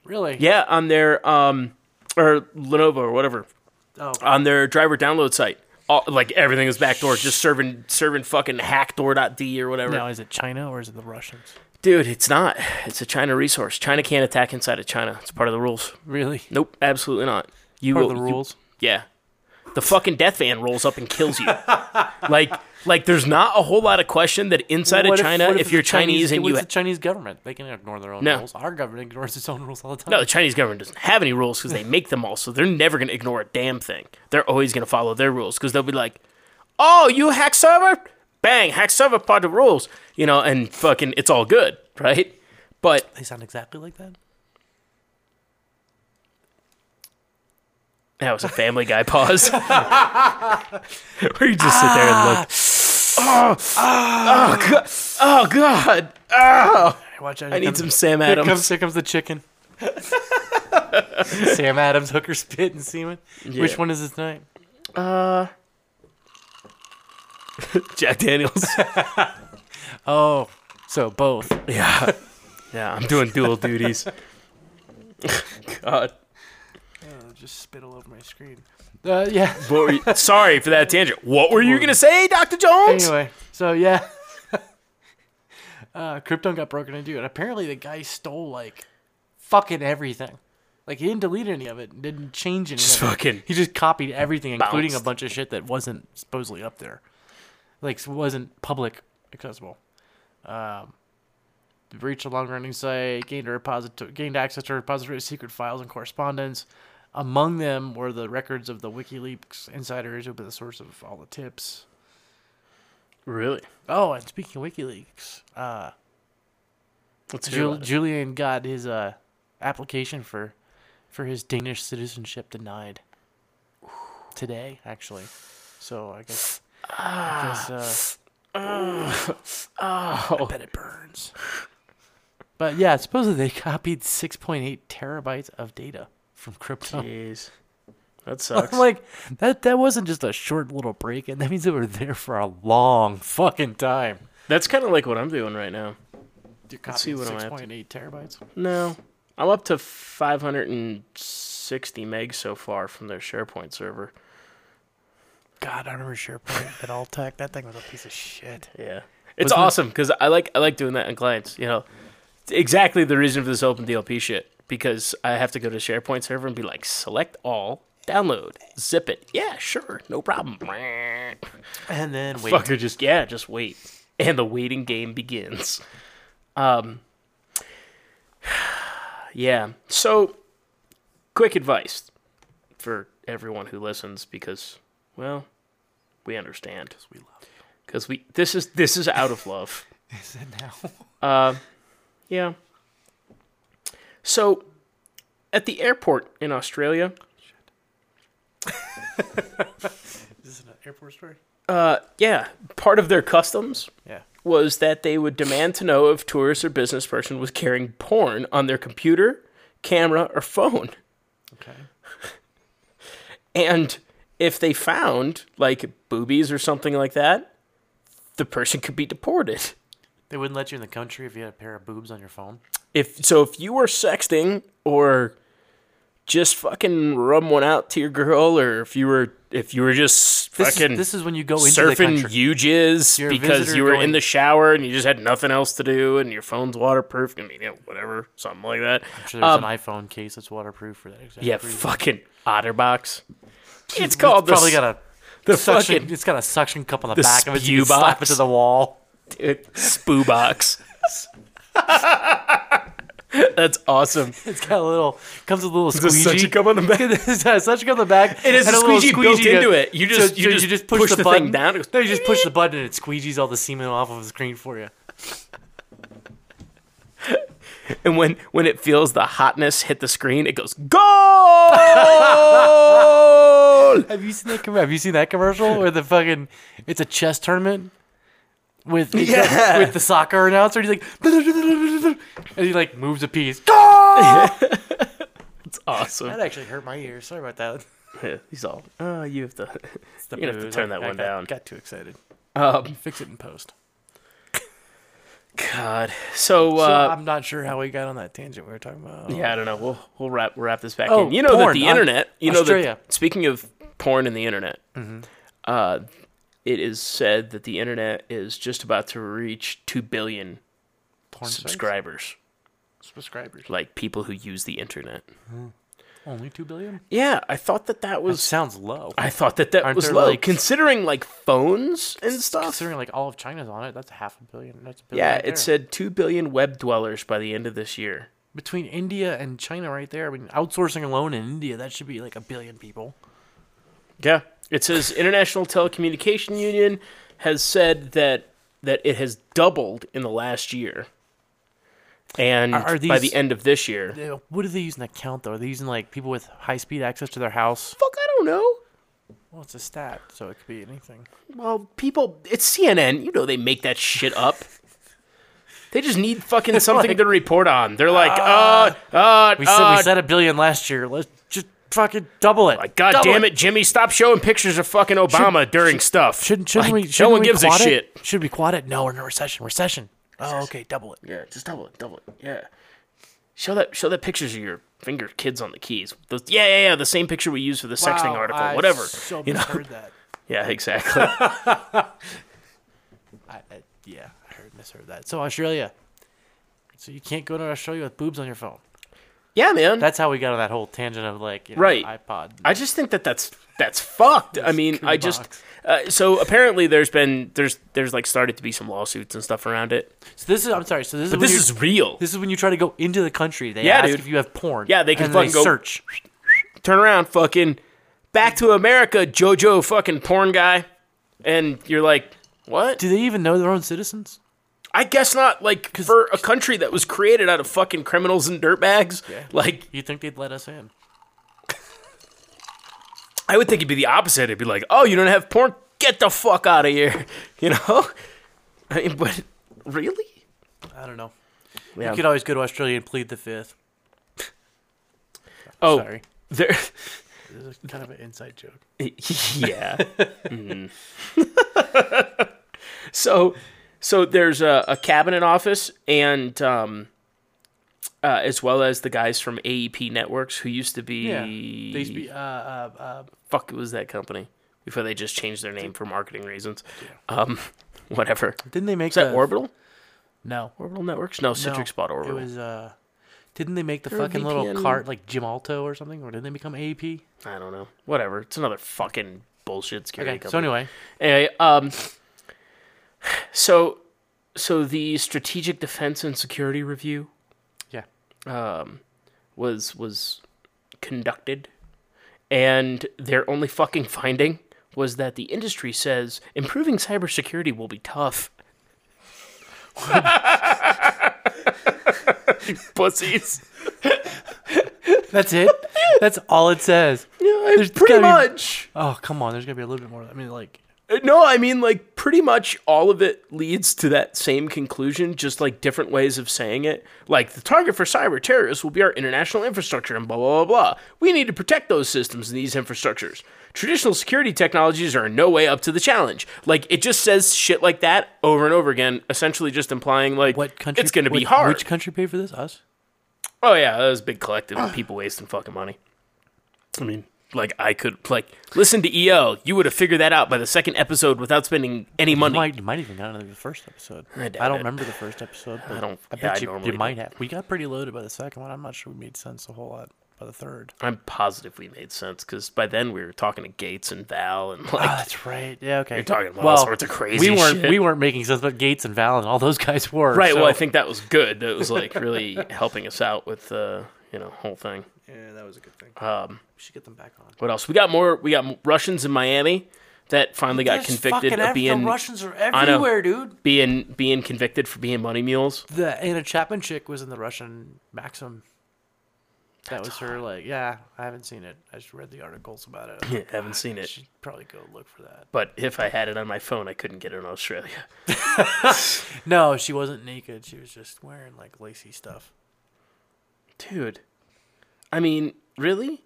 Really? Yeah, on their um or Lenovo or whatever Oh, on their driver download site. All, like everything is backdoor, just serving serving fucking hackdoor.d or whatever. now is it China or is it the Russians? Dude, it's not. It's a China resource. China can't attack inside of China. It's part of the rules. Really? Nope, absolutely not. You Part of the you- rules? yeah. The fucking death van rolls up and kills you. [laughs] like like there's not a whole lot of question that inside of China, what if, it's you're Chinese, Chinese and you the Chinese government, they can ignore their own No. rules. Our government ignores its own rules all the time. No, the Chinese government doesn't have any rules because they [laughs] make them all, so they're never going to ignore a damn thing. They're always going to follow their rules because they'll be like, "Oh, you hack server? Bang, hack server part of the rules." You know, and fucking, it's all good, right? But They sound exactly like that. that was a Family Guy pause, [laughs] [laughs] where you just sit there and look. Ah. Oh, oh, ah. god, oh, god, oh! Watch out! I need comes- some Sam Here comes, Adams. here comes the chicken. [laughs] Sam Adams, hooker spit and semen. Which one is his name? tonight? Uh, [laughs] Jack Daniels. [laughs] Oh, so both. Yeah, [laughs] yeah, I'm doing dual duties. God. Oh, just spit all over my screen. Uh, yeah. What were you, sorry for that tangent. What were you gonna say, Doctor Jones? Anyway, so yeah. uh, Cryptome got broken into, and apparently the guy stole like fucking everything. Like he didn't delete any of it, didn't change any. Just fucking He just copied everything, including a bunch of shit that wasn't supposedly up there, like wasn't public accessible. Um, a long-running site gained a repository, gained access to a repository of secret files and correspondence. Among them were the records of the WikiLeaks insiders who were the source of all the tips. really? Oh, and speaking of WikiLeaks, uh, Jul-. Julian got his uh, application for for his Danish citizenship denied today, actually. So I guess I guess uh, [laughs] I bet it burns. But yeah, supposedly they copied 6.8 terabytes of data from Cryptome. Jeez, that [laughs] sucks. I'm like that. That wasn't just a short little break, and that means they were there for a long fucking time. That's kind of like what I'm doing right now. You're Let's see what I'm at. 6.8 terabytes. No, I'm up to 560 megs so far from their SharePoint server. God, I remember SharePoint at Alltech. That thing was a piece of shit. Yeah, it's Wasn't awesome because I like I like doing that on clients. You know, it's exactly the reason for this Open DLP shit because I have to go to SharePoint server and be like, select all, download, zip it. Yeah, sure, no problem. And then wait. Fucker, just yeah, just wait, and the waiting game begins. Um, [sighs] yeah. So, quick advice for everyone who listens, because well, we understand. because we love you. Because we this is this is out of love. [laughs] Is it now? [laughs] Uh, yeah. So, at the airport in Australia, [laughs] Is this an airport story? Uh, yeah, part of their customs Yeah. was that they would demand to know if tourist or business person was carrying porn on their computer, camera, or phone. Okay. And if they found like boobies or something like that, the person could be deported. They wouldn't let you in the country if you had a pair of boobs on your phone. If so, if you were sexting or just fucking rub one out to your girl, or if you were if you were just This, fucking is, this is when you go into surfing you jizz because you were in the shower and you just had nothing else to do and your phone's waterproof. I mean, yeah, whatever, something like that. I'm sure there's Um, an iPhone case that's waterproof for that exact yeah, reason. fucking OtterBox. It's called the probably s- got a the suction. fucking It's got a suction cup on the, the back of it. You can slap it to the wall. dude, spoo box. [laughs] That's awesome. [laughs] It's got a little comes with a little a squeegee. suction cup on the back. [laughs] it's got a suction cup on the back. It has and a little squeegee built into it. You just- so, you so just push, push the, the button down, goes No, you just push the button and it squeegees all the semen off of the screen for you. And when when it feels the hotness hit the screen, it goes goal. Have you seen that? com- Have you seen that commercial where the fucking it's a chess tournament with Yeah. with the soccer announcer? He's like, and he like moves a piece. That [laughs] It's awesome. That actually hurt my ears. Sorry about that. Yeah, He's all, oh, you have to. You're gonna have to turn I- that I one got- down. Got too excited. Um, Fix it in post. God. So, So uh, I'm not sure how we got on that tangent we were talking about. yeah, I don't know. We'll we'll wrap wrap this back Oh, in. You know porn that the internet. You know Australia. Mm-hmm. that. Speaking of porn and the internet, uh, it is said that the internet is just about to reach two billion Porn sites? subscribers, subscribers. like people who use the internet. Only two billion. Yeah, I thought that that That was. sounds low. I thought that that Aren't was low, like- considering like phones and stuff. Considering like all of China's on it, that's half a billion. That's a billion. Yeah, right there. it said two billion web dwellers by the end of this year. between India and China right there. I mean, outsourcing alone in India, that should be like a billion people. Yeah. It says International Telecommunication Union has said that that it has doubled in the last year. And Are- are by these- the end of this year. What are they using that count though? Are they using like people with high speed access to their house? Fuck, I don't know. Well, it's a stat, so it could be anything. Well, people it's CNN, you know they make that shit up. They just need fucking [laughs] something to report on. They're like, uh, uh, We said uh, we said a billion last year. Let's just fucking double it. like, God Double damn it, Jimmy, stop showing pictures of fucking Obama during stuff. Shouldn't shouldn't Like, we? Shouldn't no one gives a it? shit. Should we quad it? No, we're in a recession. Recession. Oh, okay, double it. Yeah, just double it, double it. Yeah. Show that show that pictures of your finger kids on the keys. Those, yeah, yeah, yeah. The same picture we used for the sexting article. I Whatever. So you know. misheard that. [laughs] Yeah, exactly. [laughs] [laughs] I, I, yeah, I heard misheard that. So Australia. So you can't go to Australia with boobs on your phone. Yeah, man. That's how we got on that whole tangent of like you know, Right. iPod. I just think that that's that's fucked. I mean, I just uh, so apparently there's been there's there's like started to be some lawsuits and stuff around it. So this is I'm sorry. So this is But when this is real. this is when you try to go into the country. They Yeah, ask dude. if you have porn. Yeah, they can fucking go- search. Turn around, fucking back to America, JoJo fucking porn guy, and you're like, what? Do they even know their own citizens? I guess not. Like for a country that was created out of fucking criminals and dirtbags, yeah. like You think they'd let us in? I would think it'd be the opposite. It'd be like, oh, you don't have porn? Get the fuck out of here. [laughs] You know? I mean, but really? I don't know. Yeah. You could always go to Australia and plead the fifth. oh, Sorry, there. this [laughs] is kind of an inside joke. [laughs] yeah. Mhm. so, so there's a, a cabinet office, and um, uh, as well as the guys from AEP Networks, who used to be, Yeah, they used to be. Uh, uh, uh, fuck, it was that company before they just changed their name for marketing reasons? Um, [laughs] whatever. didn't they make Is that the- Orbital? No, Orbital Networks? No, no. Citrix bought Orbital. It was. uh Didn't they make the They're fucking little cart like Jim Alto or something, or didn't they become AEP? I don't know. Whatever. It's another fucking bullshit security Okay, company. so anyway, Anyway, um, so so the Strategic Defense and Security Review yeah, um, was was conducted, and their only fucking finding was that the industry says improving cybersecurity will be tough. [laughs] Pussies. that's it. that's all it says. Yeah, There's pretty gotta be- much. Oh come on, there's gotta be a little bit more. I mean, like No, I mean like pretty much all of it leads to that same conclusion, just like different ways of saying it. Like the target for cyber terrorists will be our international infrastructure and blah blah blah blah. We need to protect those systems and these infrastructures. Traditional security technologies are in no way up to the challenge. Like it just says shit like that over and over again, essentially just implying like What country? it's going to be hard. Which country paid for this? Us. Oh yeah, that was a big collective of people wasting fucking money. I mean, like I could like listen to EO. You would have figured that out by the second episode without spending any You money. might, you might even got into the first episode. I I don't it. remember the first episode. But I don't- I bet I you, normally you might have. We got pretty loaded by the second one. I'm not sure we made sense a whole lot by the third. I'm positive we made sense because by then we were talking to Gates and Val and Ah, like that's right. Yeah, okay. You're talking about all well, sorts of crazy We weren't. shit. We weren't making sense, but Gates and Val and all those guys were. right. Well, I think that was good. It was like really [laughs] helping us out with the you know whole thing. Yeah, that was a good thing. Um, we should get them back on. what else? We got more. We got Russians in Miami that finally got There's convicted of ev- being the Russians are everywhere, dude. being being convicted for being money mules. The Anna Chapman chick was in the Russian Maxim. That was her. Like, yeah, I haven't seen it. I just read the articles about it. [laughs] Yeah, haven't seen I it. should probably go look for that. But if I had it on my phone, I couldn't get it in Australia. [laughs] [laughs] No, she wasn't naked. She was just wearing like lacy stuff. Dude, I mean, really?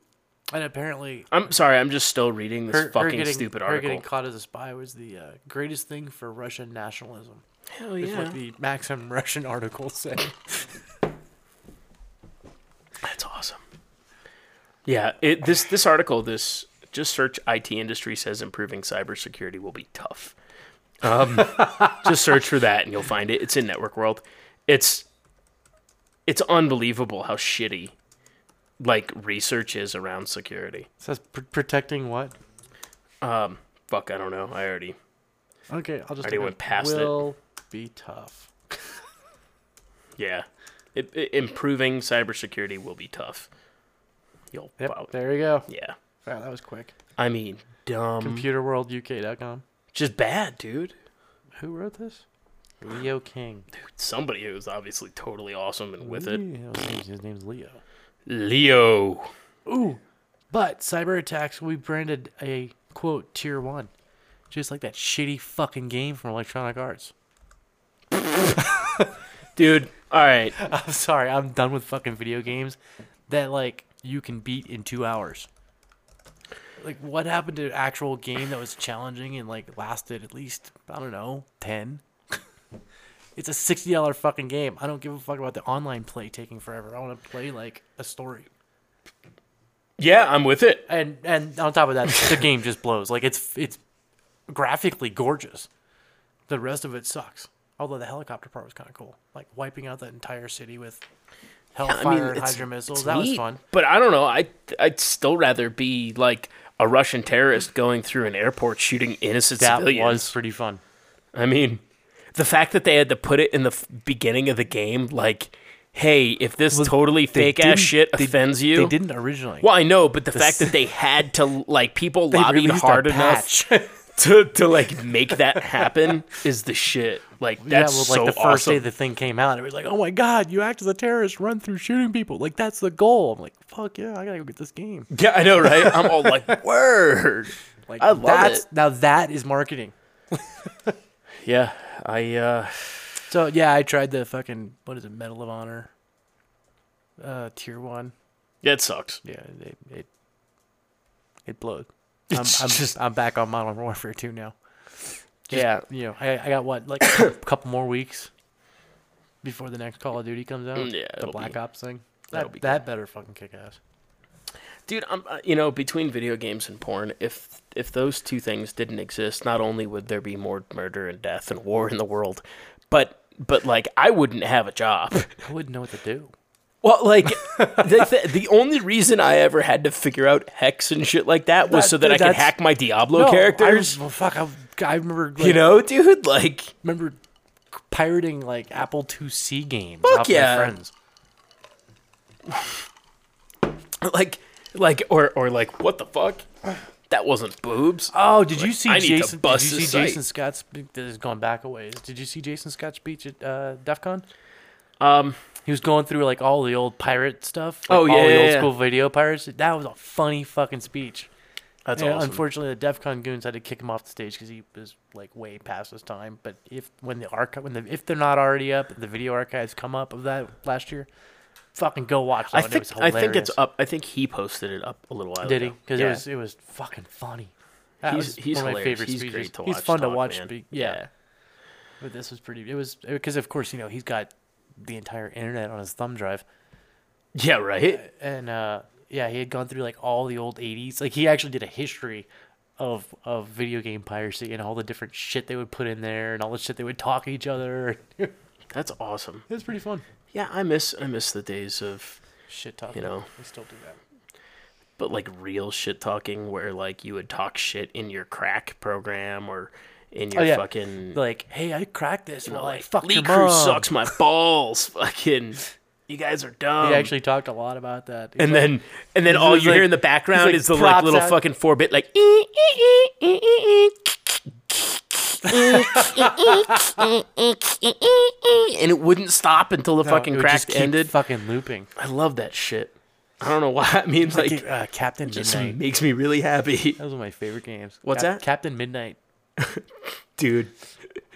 And apparently, I'm sorry. I'm just still reading this her, her fucking getting, stupid her article. getting caught as a spy was the uh, greatest thing for Russian nationalism. Hell Is yeah, what the Maxim [laughs] Russian article said. that's awesome. Yeah, it, this this article, this just search IT industry says improving cybersecurity will be tough. Um, [laughs] just search for that and you'll find it. It's in Network World. It's it's unbelievable how shitty like research is around security. says pr- protecting what? Um, fuck, I don't know. I already Okay, I'll just. Already went up. past it. will be tough. [laughs] yeah. It, it- improving cybersecurity will be tough. You'll Yep, wow. there you go. yeah. Wow, that was quick. I mean, dumb. Computerworlduk.com. Just bad, dude. Who wrote this? Leo King. Dude, somebody who's obviously totally awesome and with it. Leo. His name's- His name's Leo. Leo. Ooh, but cyber attacks will be branded a quote tier one, just like that shitty fucking game from Electronic Arts. [laughs] Dude, all right. [laughs] I'm sorry, I'm done with fucking video games that like you can beat in two hours. Like, what happened to an actual game that was challenging and like lasted at least I don't know ten? It's a sixty dollar fucking game. I don't give a fuck about the online play taking forever. I want to play like a story. Yeah, I'm with it. and and on top of that, the game just blows. Like it's it's graphically gorgeous. The rest of it sucks. Although the helicopter part was kind of cool, like wiping out the entire city with hellfire and it's- hydra missiles. it's That was fun. But I don't know. I I'd still rather be like a Russian terrorist going through an airport shooting innocent That civilians. was pretty fun. I mean, the fact that they had to put it in the f- beginning of the game, like, hey, if this totally fake ass shit they- offends you, They didn't originally. Well, I know, but the fact s- that they had to like people [laughs] lobbied hard enough [laughs] to to like make that happen [laughs] is the shit. Like yeah, that's well, so like the first awesome. day the thing came out, it was like, oh my god, you act as a terrorist, run through shooting people. Like that's the goal. I'm like, fuck yeah, I gotta go get this game. yeah, I know, right? I'm all like, word. Like I love that's it. now that is marketing. Yeah, I uh So yeah, I tried the fucking what is it, Medal of Honor, uh, tier one. yeah, it sucks. Yeah, it it, it blowed. [laughs] I'm I'm, just- I'm back on Modern Warfare 2 now. yeah, You know, I I got what like [coughs] a couple more weeks before the next Call of Duty comes out. Mm, yeah, the Black be- Ops thing. That be that better fucking kick ass. Dude. I'm uh, you know between video games and porn, if if those two things didn't exist, not only would there be more murder and death and war in the world, but but like I wouldn't have a job. [laughs] I wouldn't know what to do. Well, like [laughs] the, the, the only reason I ever had to figure out hex and shit like that was That- so that I could hack my Diablo No, characters. I, well, fuck, I, I remember. Like, you know, dude, like remember pirating like Apple IIc games Fuck off yeah. my friends. like like or or like what the fuck? That wasn't boobs. Oh, did you see I need to Jason? Did bust you see. Jason Scott's? speech? This is going back a ways. Did you see Jason Scott's speech at uh, DEF CON? Um, He was going through like all the old pirate stuff. like, Oh, yeah, all the yeah, old yeah. school video pirates. That was a funny fucking speech. That's Yeah, awesome. Unfortunately, the DEF CON goons had to kick him off the stage because he was like way past his time. But if when the archive, when the if they're not already up, the video archives come up of that last year, fucking go watch. That I one. It think was I think it's up. I think he posted it up a little while ago. Did he? ago. Because yeah. it was it was fucking funny. That He's- was he's one of my hilarious. favorite He's speeches. great to He's watch fun to talk, watch. man. Be, yeah. Yeah. But this was pretty. It was because of course you know he's got the entire internet on his thumb drive, yeah, right. and uh, yeah, he had gone through like all the old '80s. Like he actually did a history of of video game piracy and all the different shit they would put in there and all the shit they would talk to each other. it [laughs] That's awesome. was pretty fun. Yeah, I miss I miss the days of Shit talking. You know. we still do that. but like real shit talking where like you would talk shit in your crack program or in your Oh, yeah. fucking Like, hey, I cracked this. you know, like fucked Lee your Crew mom. sucks my [laughs] balls. Fucking you guys are dumb. He actually talked a lot about that. He's and like- then and then all you hear in the background like is the like little out. fucking four bit like "Ee, ee, ee, ee, ee, ee." And it wouldn't stop until the No, fucking crack ended. fucking looping. I love that shit. I don't know why. It means like, Like, uh, Captain just Midnight. makes me really happy, That was one of my favorite games. What's Cap- that? Captain Midnight. [laughs] dude.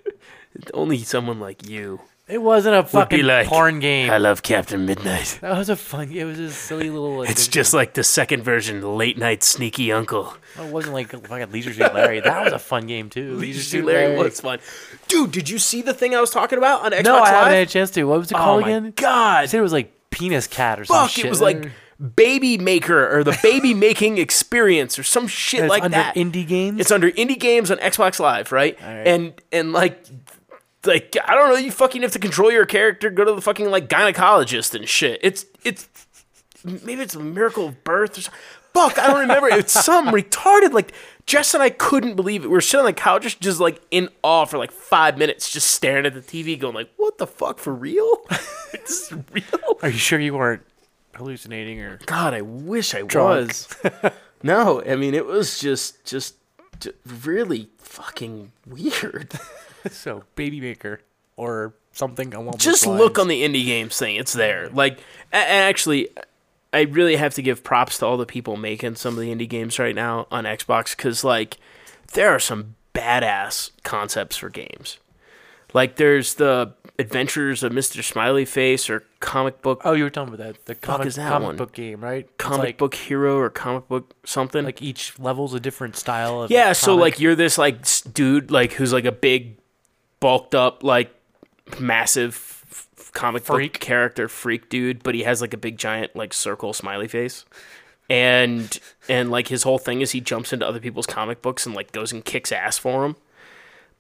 [laughs] Only someone like you. It wasn't a fucking like, porn game. I love Captain Midnight. that was a fun. It was a silly little. It's just like the second version, Late Night Sneaky Uncle. Oh, it wasn't like fucking Leisure Suit Larry. That was a fun game too. Leisure Suit Larry was fun. Dude, did you see the thing I was talking about on Xbox No, I haven't Live? had a chance to. What was it oh called my again? I god. said it was like Penis Cat or some Fuck, shit. it was like Baby Maker or the Baby [laughs] Making Experience or some shit it's like under that. indie games. It's under indie games on Xbox Live, right? Alright. And and like like I don't know, you fucking have to control your character, go to the fucking like gynecologist and shit. It's it's maybe it's a miracle of birth or something. Fuck, I don't remember. It's [laughs] some retarded like Jess and I couldn't believe it. We were sitting on the couch just, just like in awe for like five minutes, just staring at the TV, going like, "What the fuck for real? [laughs] this is real." Are you sure you weren't hallucinating or? God, I wish I Drunk. was. [laughs] no, I mean it was just just, j really fucking weird. [laughs] So Baby Maker or something along just look on the indie games thing; it's there. Like, and actually, I really have to give props to all the people making some of the indie games right now on Xbox because like there are some badass concepts for games. Like there's the Adventures of Mr. Smiley Face or comic book Oh, you were talking about that. The comic, is that comic one? book game, right? Comic like, book hero or comic book something. Like each level's a different style of. Yeah, so like you're this like dude like who's like a big bulked up like massive f- comic Freak. book character freak dude, but he has like a big giant like circle smiley face. And and like his whole thing is he jumps into other people's comic books and like goes and kicks ass for them.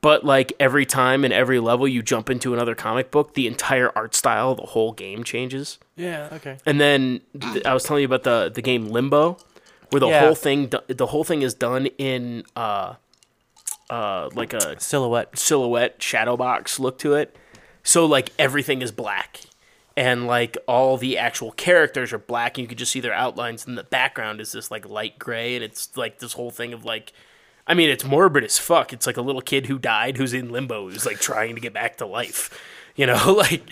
But like every time in every level you jump into another comic book, the entire art style, the whole game changes. Yeah. Okay. And then th- I was telling you about the the game Limbo, where the Yeah. whole thing the whole thing is done in uh uh like a Silhouette. silhouette shadow box look to it. So like everything is black. And like all the actual characters are black and you can just see their outlines and the background is this like light gray and it's like this whole thing of like I mean it's morbid as fuck. It's like a little kid who died who's in limbo who's like trying to get back to life. [laughs] You know, [laughs] like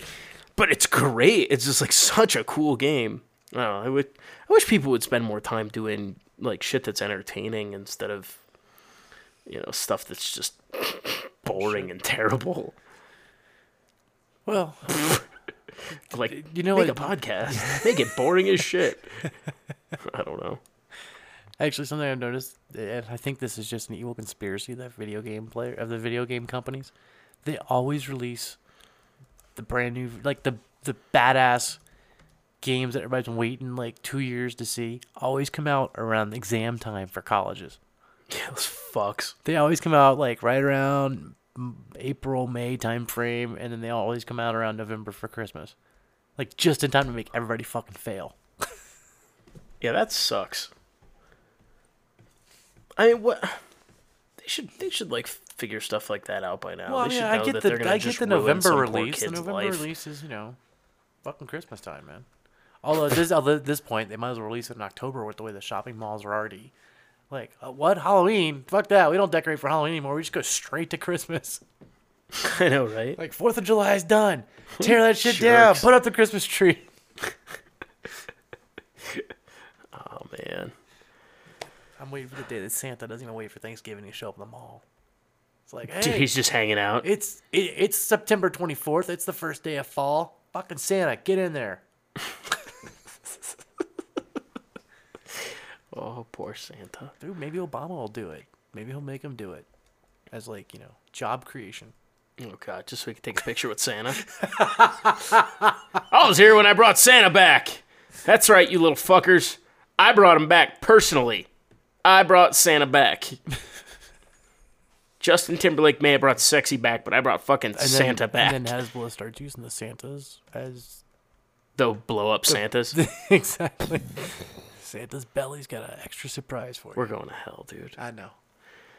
but it's great. It's just like such a cool game. I know. I would I wish people would spend more time doing like shit that's entertaining instead of you know stuff that's just [laughs] oh, boring and terrible. Well, [laughs] Like You know make what- a podcast, [laughs] make it boring as shit. I don't know. actually, something I've noticed, and I think this is just an evil conspiracy that video game player of the video game companies, they always release the brand new, like the the badass games that everybody's been waiting like two years to see. Always come out around exam time for colleges. Yeah, those fucks. They always come out like right around April, May time frame, and then they always come out around November for Christmas. Like just in time to make everybody fucking fail. [laughs] Yeah, that sucks. I mean, what? They should they should like figure stuff like that out by now. Well, I they should I know get that they're the I get the November release. The November life. release is you know, fucking Christmas time, man. Although at this [laughs] at this point, they might as well release it in October with the way the shopping malls are already. Like uh, what Halloween? Fuck that. We don't decorate for Halloween anymore. We just go straight to Christmas. [laughs] I know, right? Like Fourth of July is done. Tear that shit [laughs] down. Jerks. Put up the Christmas tree. [laughs] Oh man. I'm waiting for the day that Santa doesn't even wait for Thanksgiving to show up in the mall. It's like, hey, Dude, he's just hanging out. it's it, it's September 24th. It's the first day of fall. Fucking Santa, get in there. Poor Santa. Dude, maybe Obama will do it. Maybe he'll make him do it as like you know job creation. Oh god, just so we can take a picture with Santa. [laughs] I was here when I brought Santa back. That's right, you little fuckers. I brought him back personally. I brought Santa back. [laughs] Justin Timberlake may have brought sexy back, but I brought fucking then, Santa back. And then Hasbro starts using the Santas as They'll blow up Santas. [laughs] exactly. Santa's belly's got an extra surprise for you. We're going to hell, dude. I know.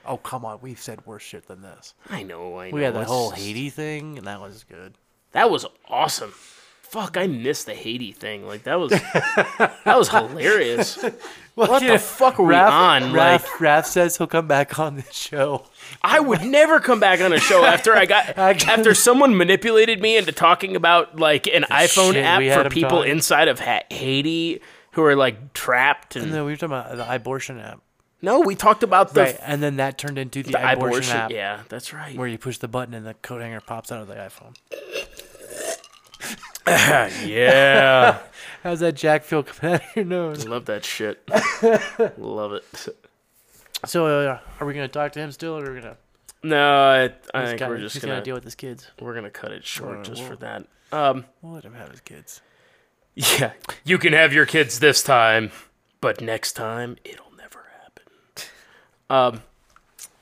Oh come on, we've said worse shit than this. I know, I know. We had the whole just- Haiti thing, and that was good. That was awesome. Fuck, I missed the Haiti thing. Like that was [laughs] that was hilarious. what the fuck were we on? like Raph, Raph says he'll come back on the show. I would never come back on a show after I got [laughs] Actually- after someone manipulated me into talking about like an iPhone shit app we had for him people talking. inside of ha- Haiti who are like trapped and No, we were talking about the abortion app, no, we talked about the, right? And then that turned into the, the abortion, abortion. app, Yeah, that's right. where you push the button and the coat hanger pops out of the iPhone. [laughs] yeah, [laughs] How's that Jack feel coming out of your nose? love that shit. [laughs] love it. So, uh, are we gonna talk to him still, or are we gonna? No, I, I think gotta- we're just gonna, deal with his kids. we're gonna cut it short just well- for that. Um, We'll let him have his kids. Yeah, you can have your kids this time, but next time it'll never happen. Um,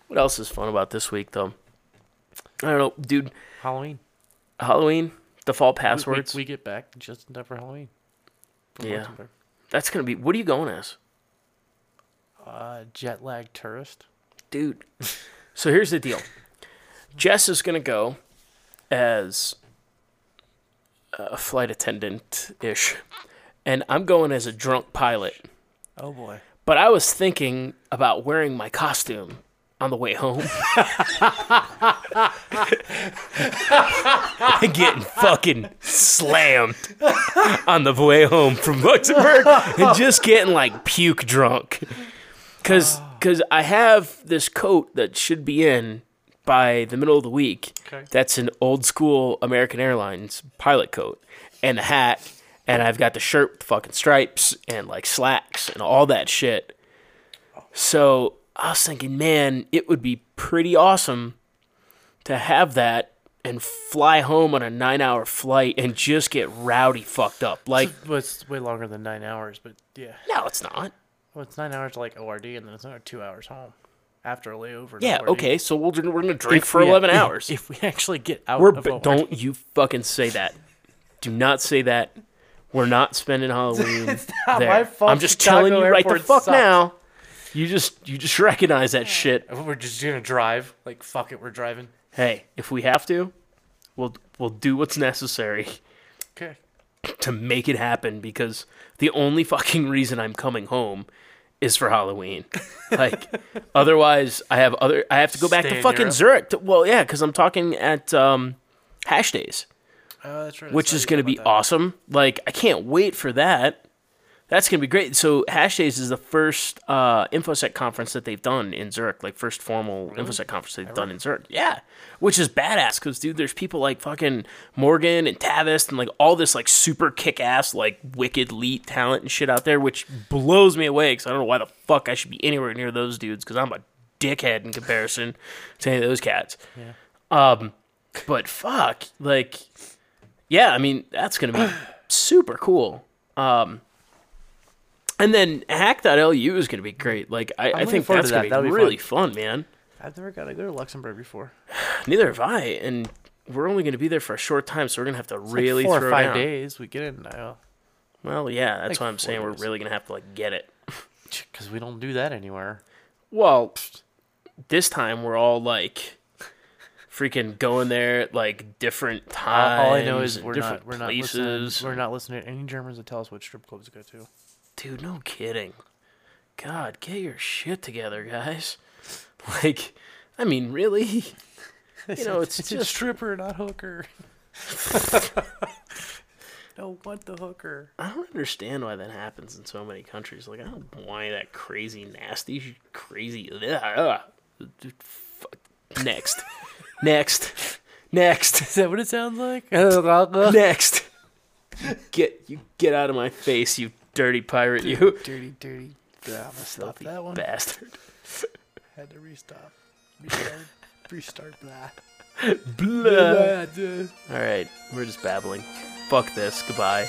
what else is fun about this week though? I don't know, dude. Halloween. Halloween, default passwords. We, we get back just in time for Halloween. From Yeah. Luxembourg. That's gonna be. What are you going as, Uh, jet lag tourist. dude? [laughs] so here's the deal. Jess is gonna go as Uh, a flight attendant ish, and I'm going as a drunk pilot. Oh boy. But I was thinking about wearing my costume on the way home. [laughs] getting fucking slammed on the way home from Luxembourg and just getting like puke drunk. Cause, Cause I have this coat that should be in by the middle of the week. Okay. That's an old school American Airlines pilot coat and a hat. And I've got the shirt with fucking stripes and like slacks and all that shit. So I was thinking, man, it would be pretty awesome to have that and fly home on a nine hour flight and just get rowdy fucked up. Like, Well, it's way longer than nine hours, but yeah. no, it's not. Well, it's nine hours to like ORD, and then it's another two hours home after a layover. Yeah, okay, so we'll, we're to drink If for we- 11 [laughs] if- hours. If we actually get out We're of don't you fucking say that. Do not say that. We're not spending [laughs] Halloween not there. my fault I'm just Chicago telling you right the fuck sucks. now. You just you just recognize that shit. We're just gonna drive. Like fuck it, we're driving. Hey, if we have to, we'll we'll do what's necessary Okay. to make it happen because the only fucking reason I'm coming home is for Halloween. Like [laughs] otherwise I have other I have to go back Stay to in fucking Europe? Zurich. To, well, yeah, cuz I'm talking at um Hash Days. Oh, that's right. which is going to be awesome. Like, I can't wait for that. That's going to be great. So, Hash Days is the first uh, InfoSec conference that they've done in Zurich, like, first formal InfoSec conference they've done in Zurich. Yeah. Which is badass because, dude, there's people like fucking Morgan and Tavis and, like, all this, like, super kick ass, like, wicked elite talent and shit out there, which blows me away because I don't know why the fuck I should be anywhere near those dudes because I'm a dickhead in comparison [laughs] to any of those cats. Yeah. Um, but fuck, like, yeah, I mean that's gonna be [clears throat] super cool. Um, and then Hack.lu is gonna be great. Like, I, I looking think forward that's to gonna that. be, That'll be really fun. man. I've never got to go to Luxembourg before. [sighs] Neither have I, and we're only gonna be there for a short time, so we're gonna have to Like really four throw or five down. days. We get in now Well, yeah, that's Like why I'm saying we're days. really gonna have to like get it. [laughs] because we don't do that anywhere. Well, this time we're all like freaking going there at like different times. all I know is and we're different not we're not places. listening. We're not listening to any Germans that tell us which strip clubs to go to. Dude, no kidding. God, get your shit together, guys. [laughs] Like, I mean, really? [laughs] You know, it's, [laughs] it's just a stripper, not hooker. no, what the hooker? I don't understand why that happens in so many countries. Like, I don't why that crazy, nasty, crazy. Ugh. Fuck. Next, next, next. Is that what it sounds like? next. Get you get out of my face, you dirty pirate, you. Dirty, dirty. [laughs] I'm stop that one. Bastard. [laughs] Had to restart, [laughs] Restart. restart. Blah. Blah. Blah. All right, we're just babbling. Fuck this. Goodbye.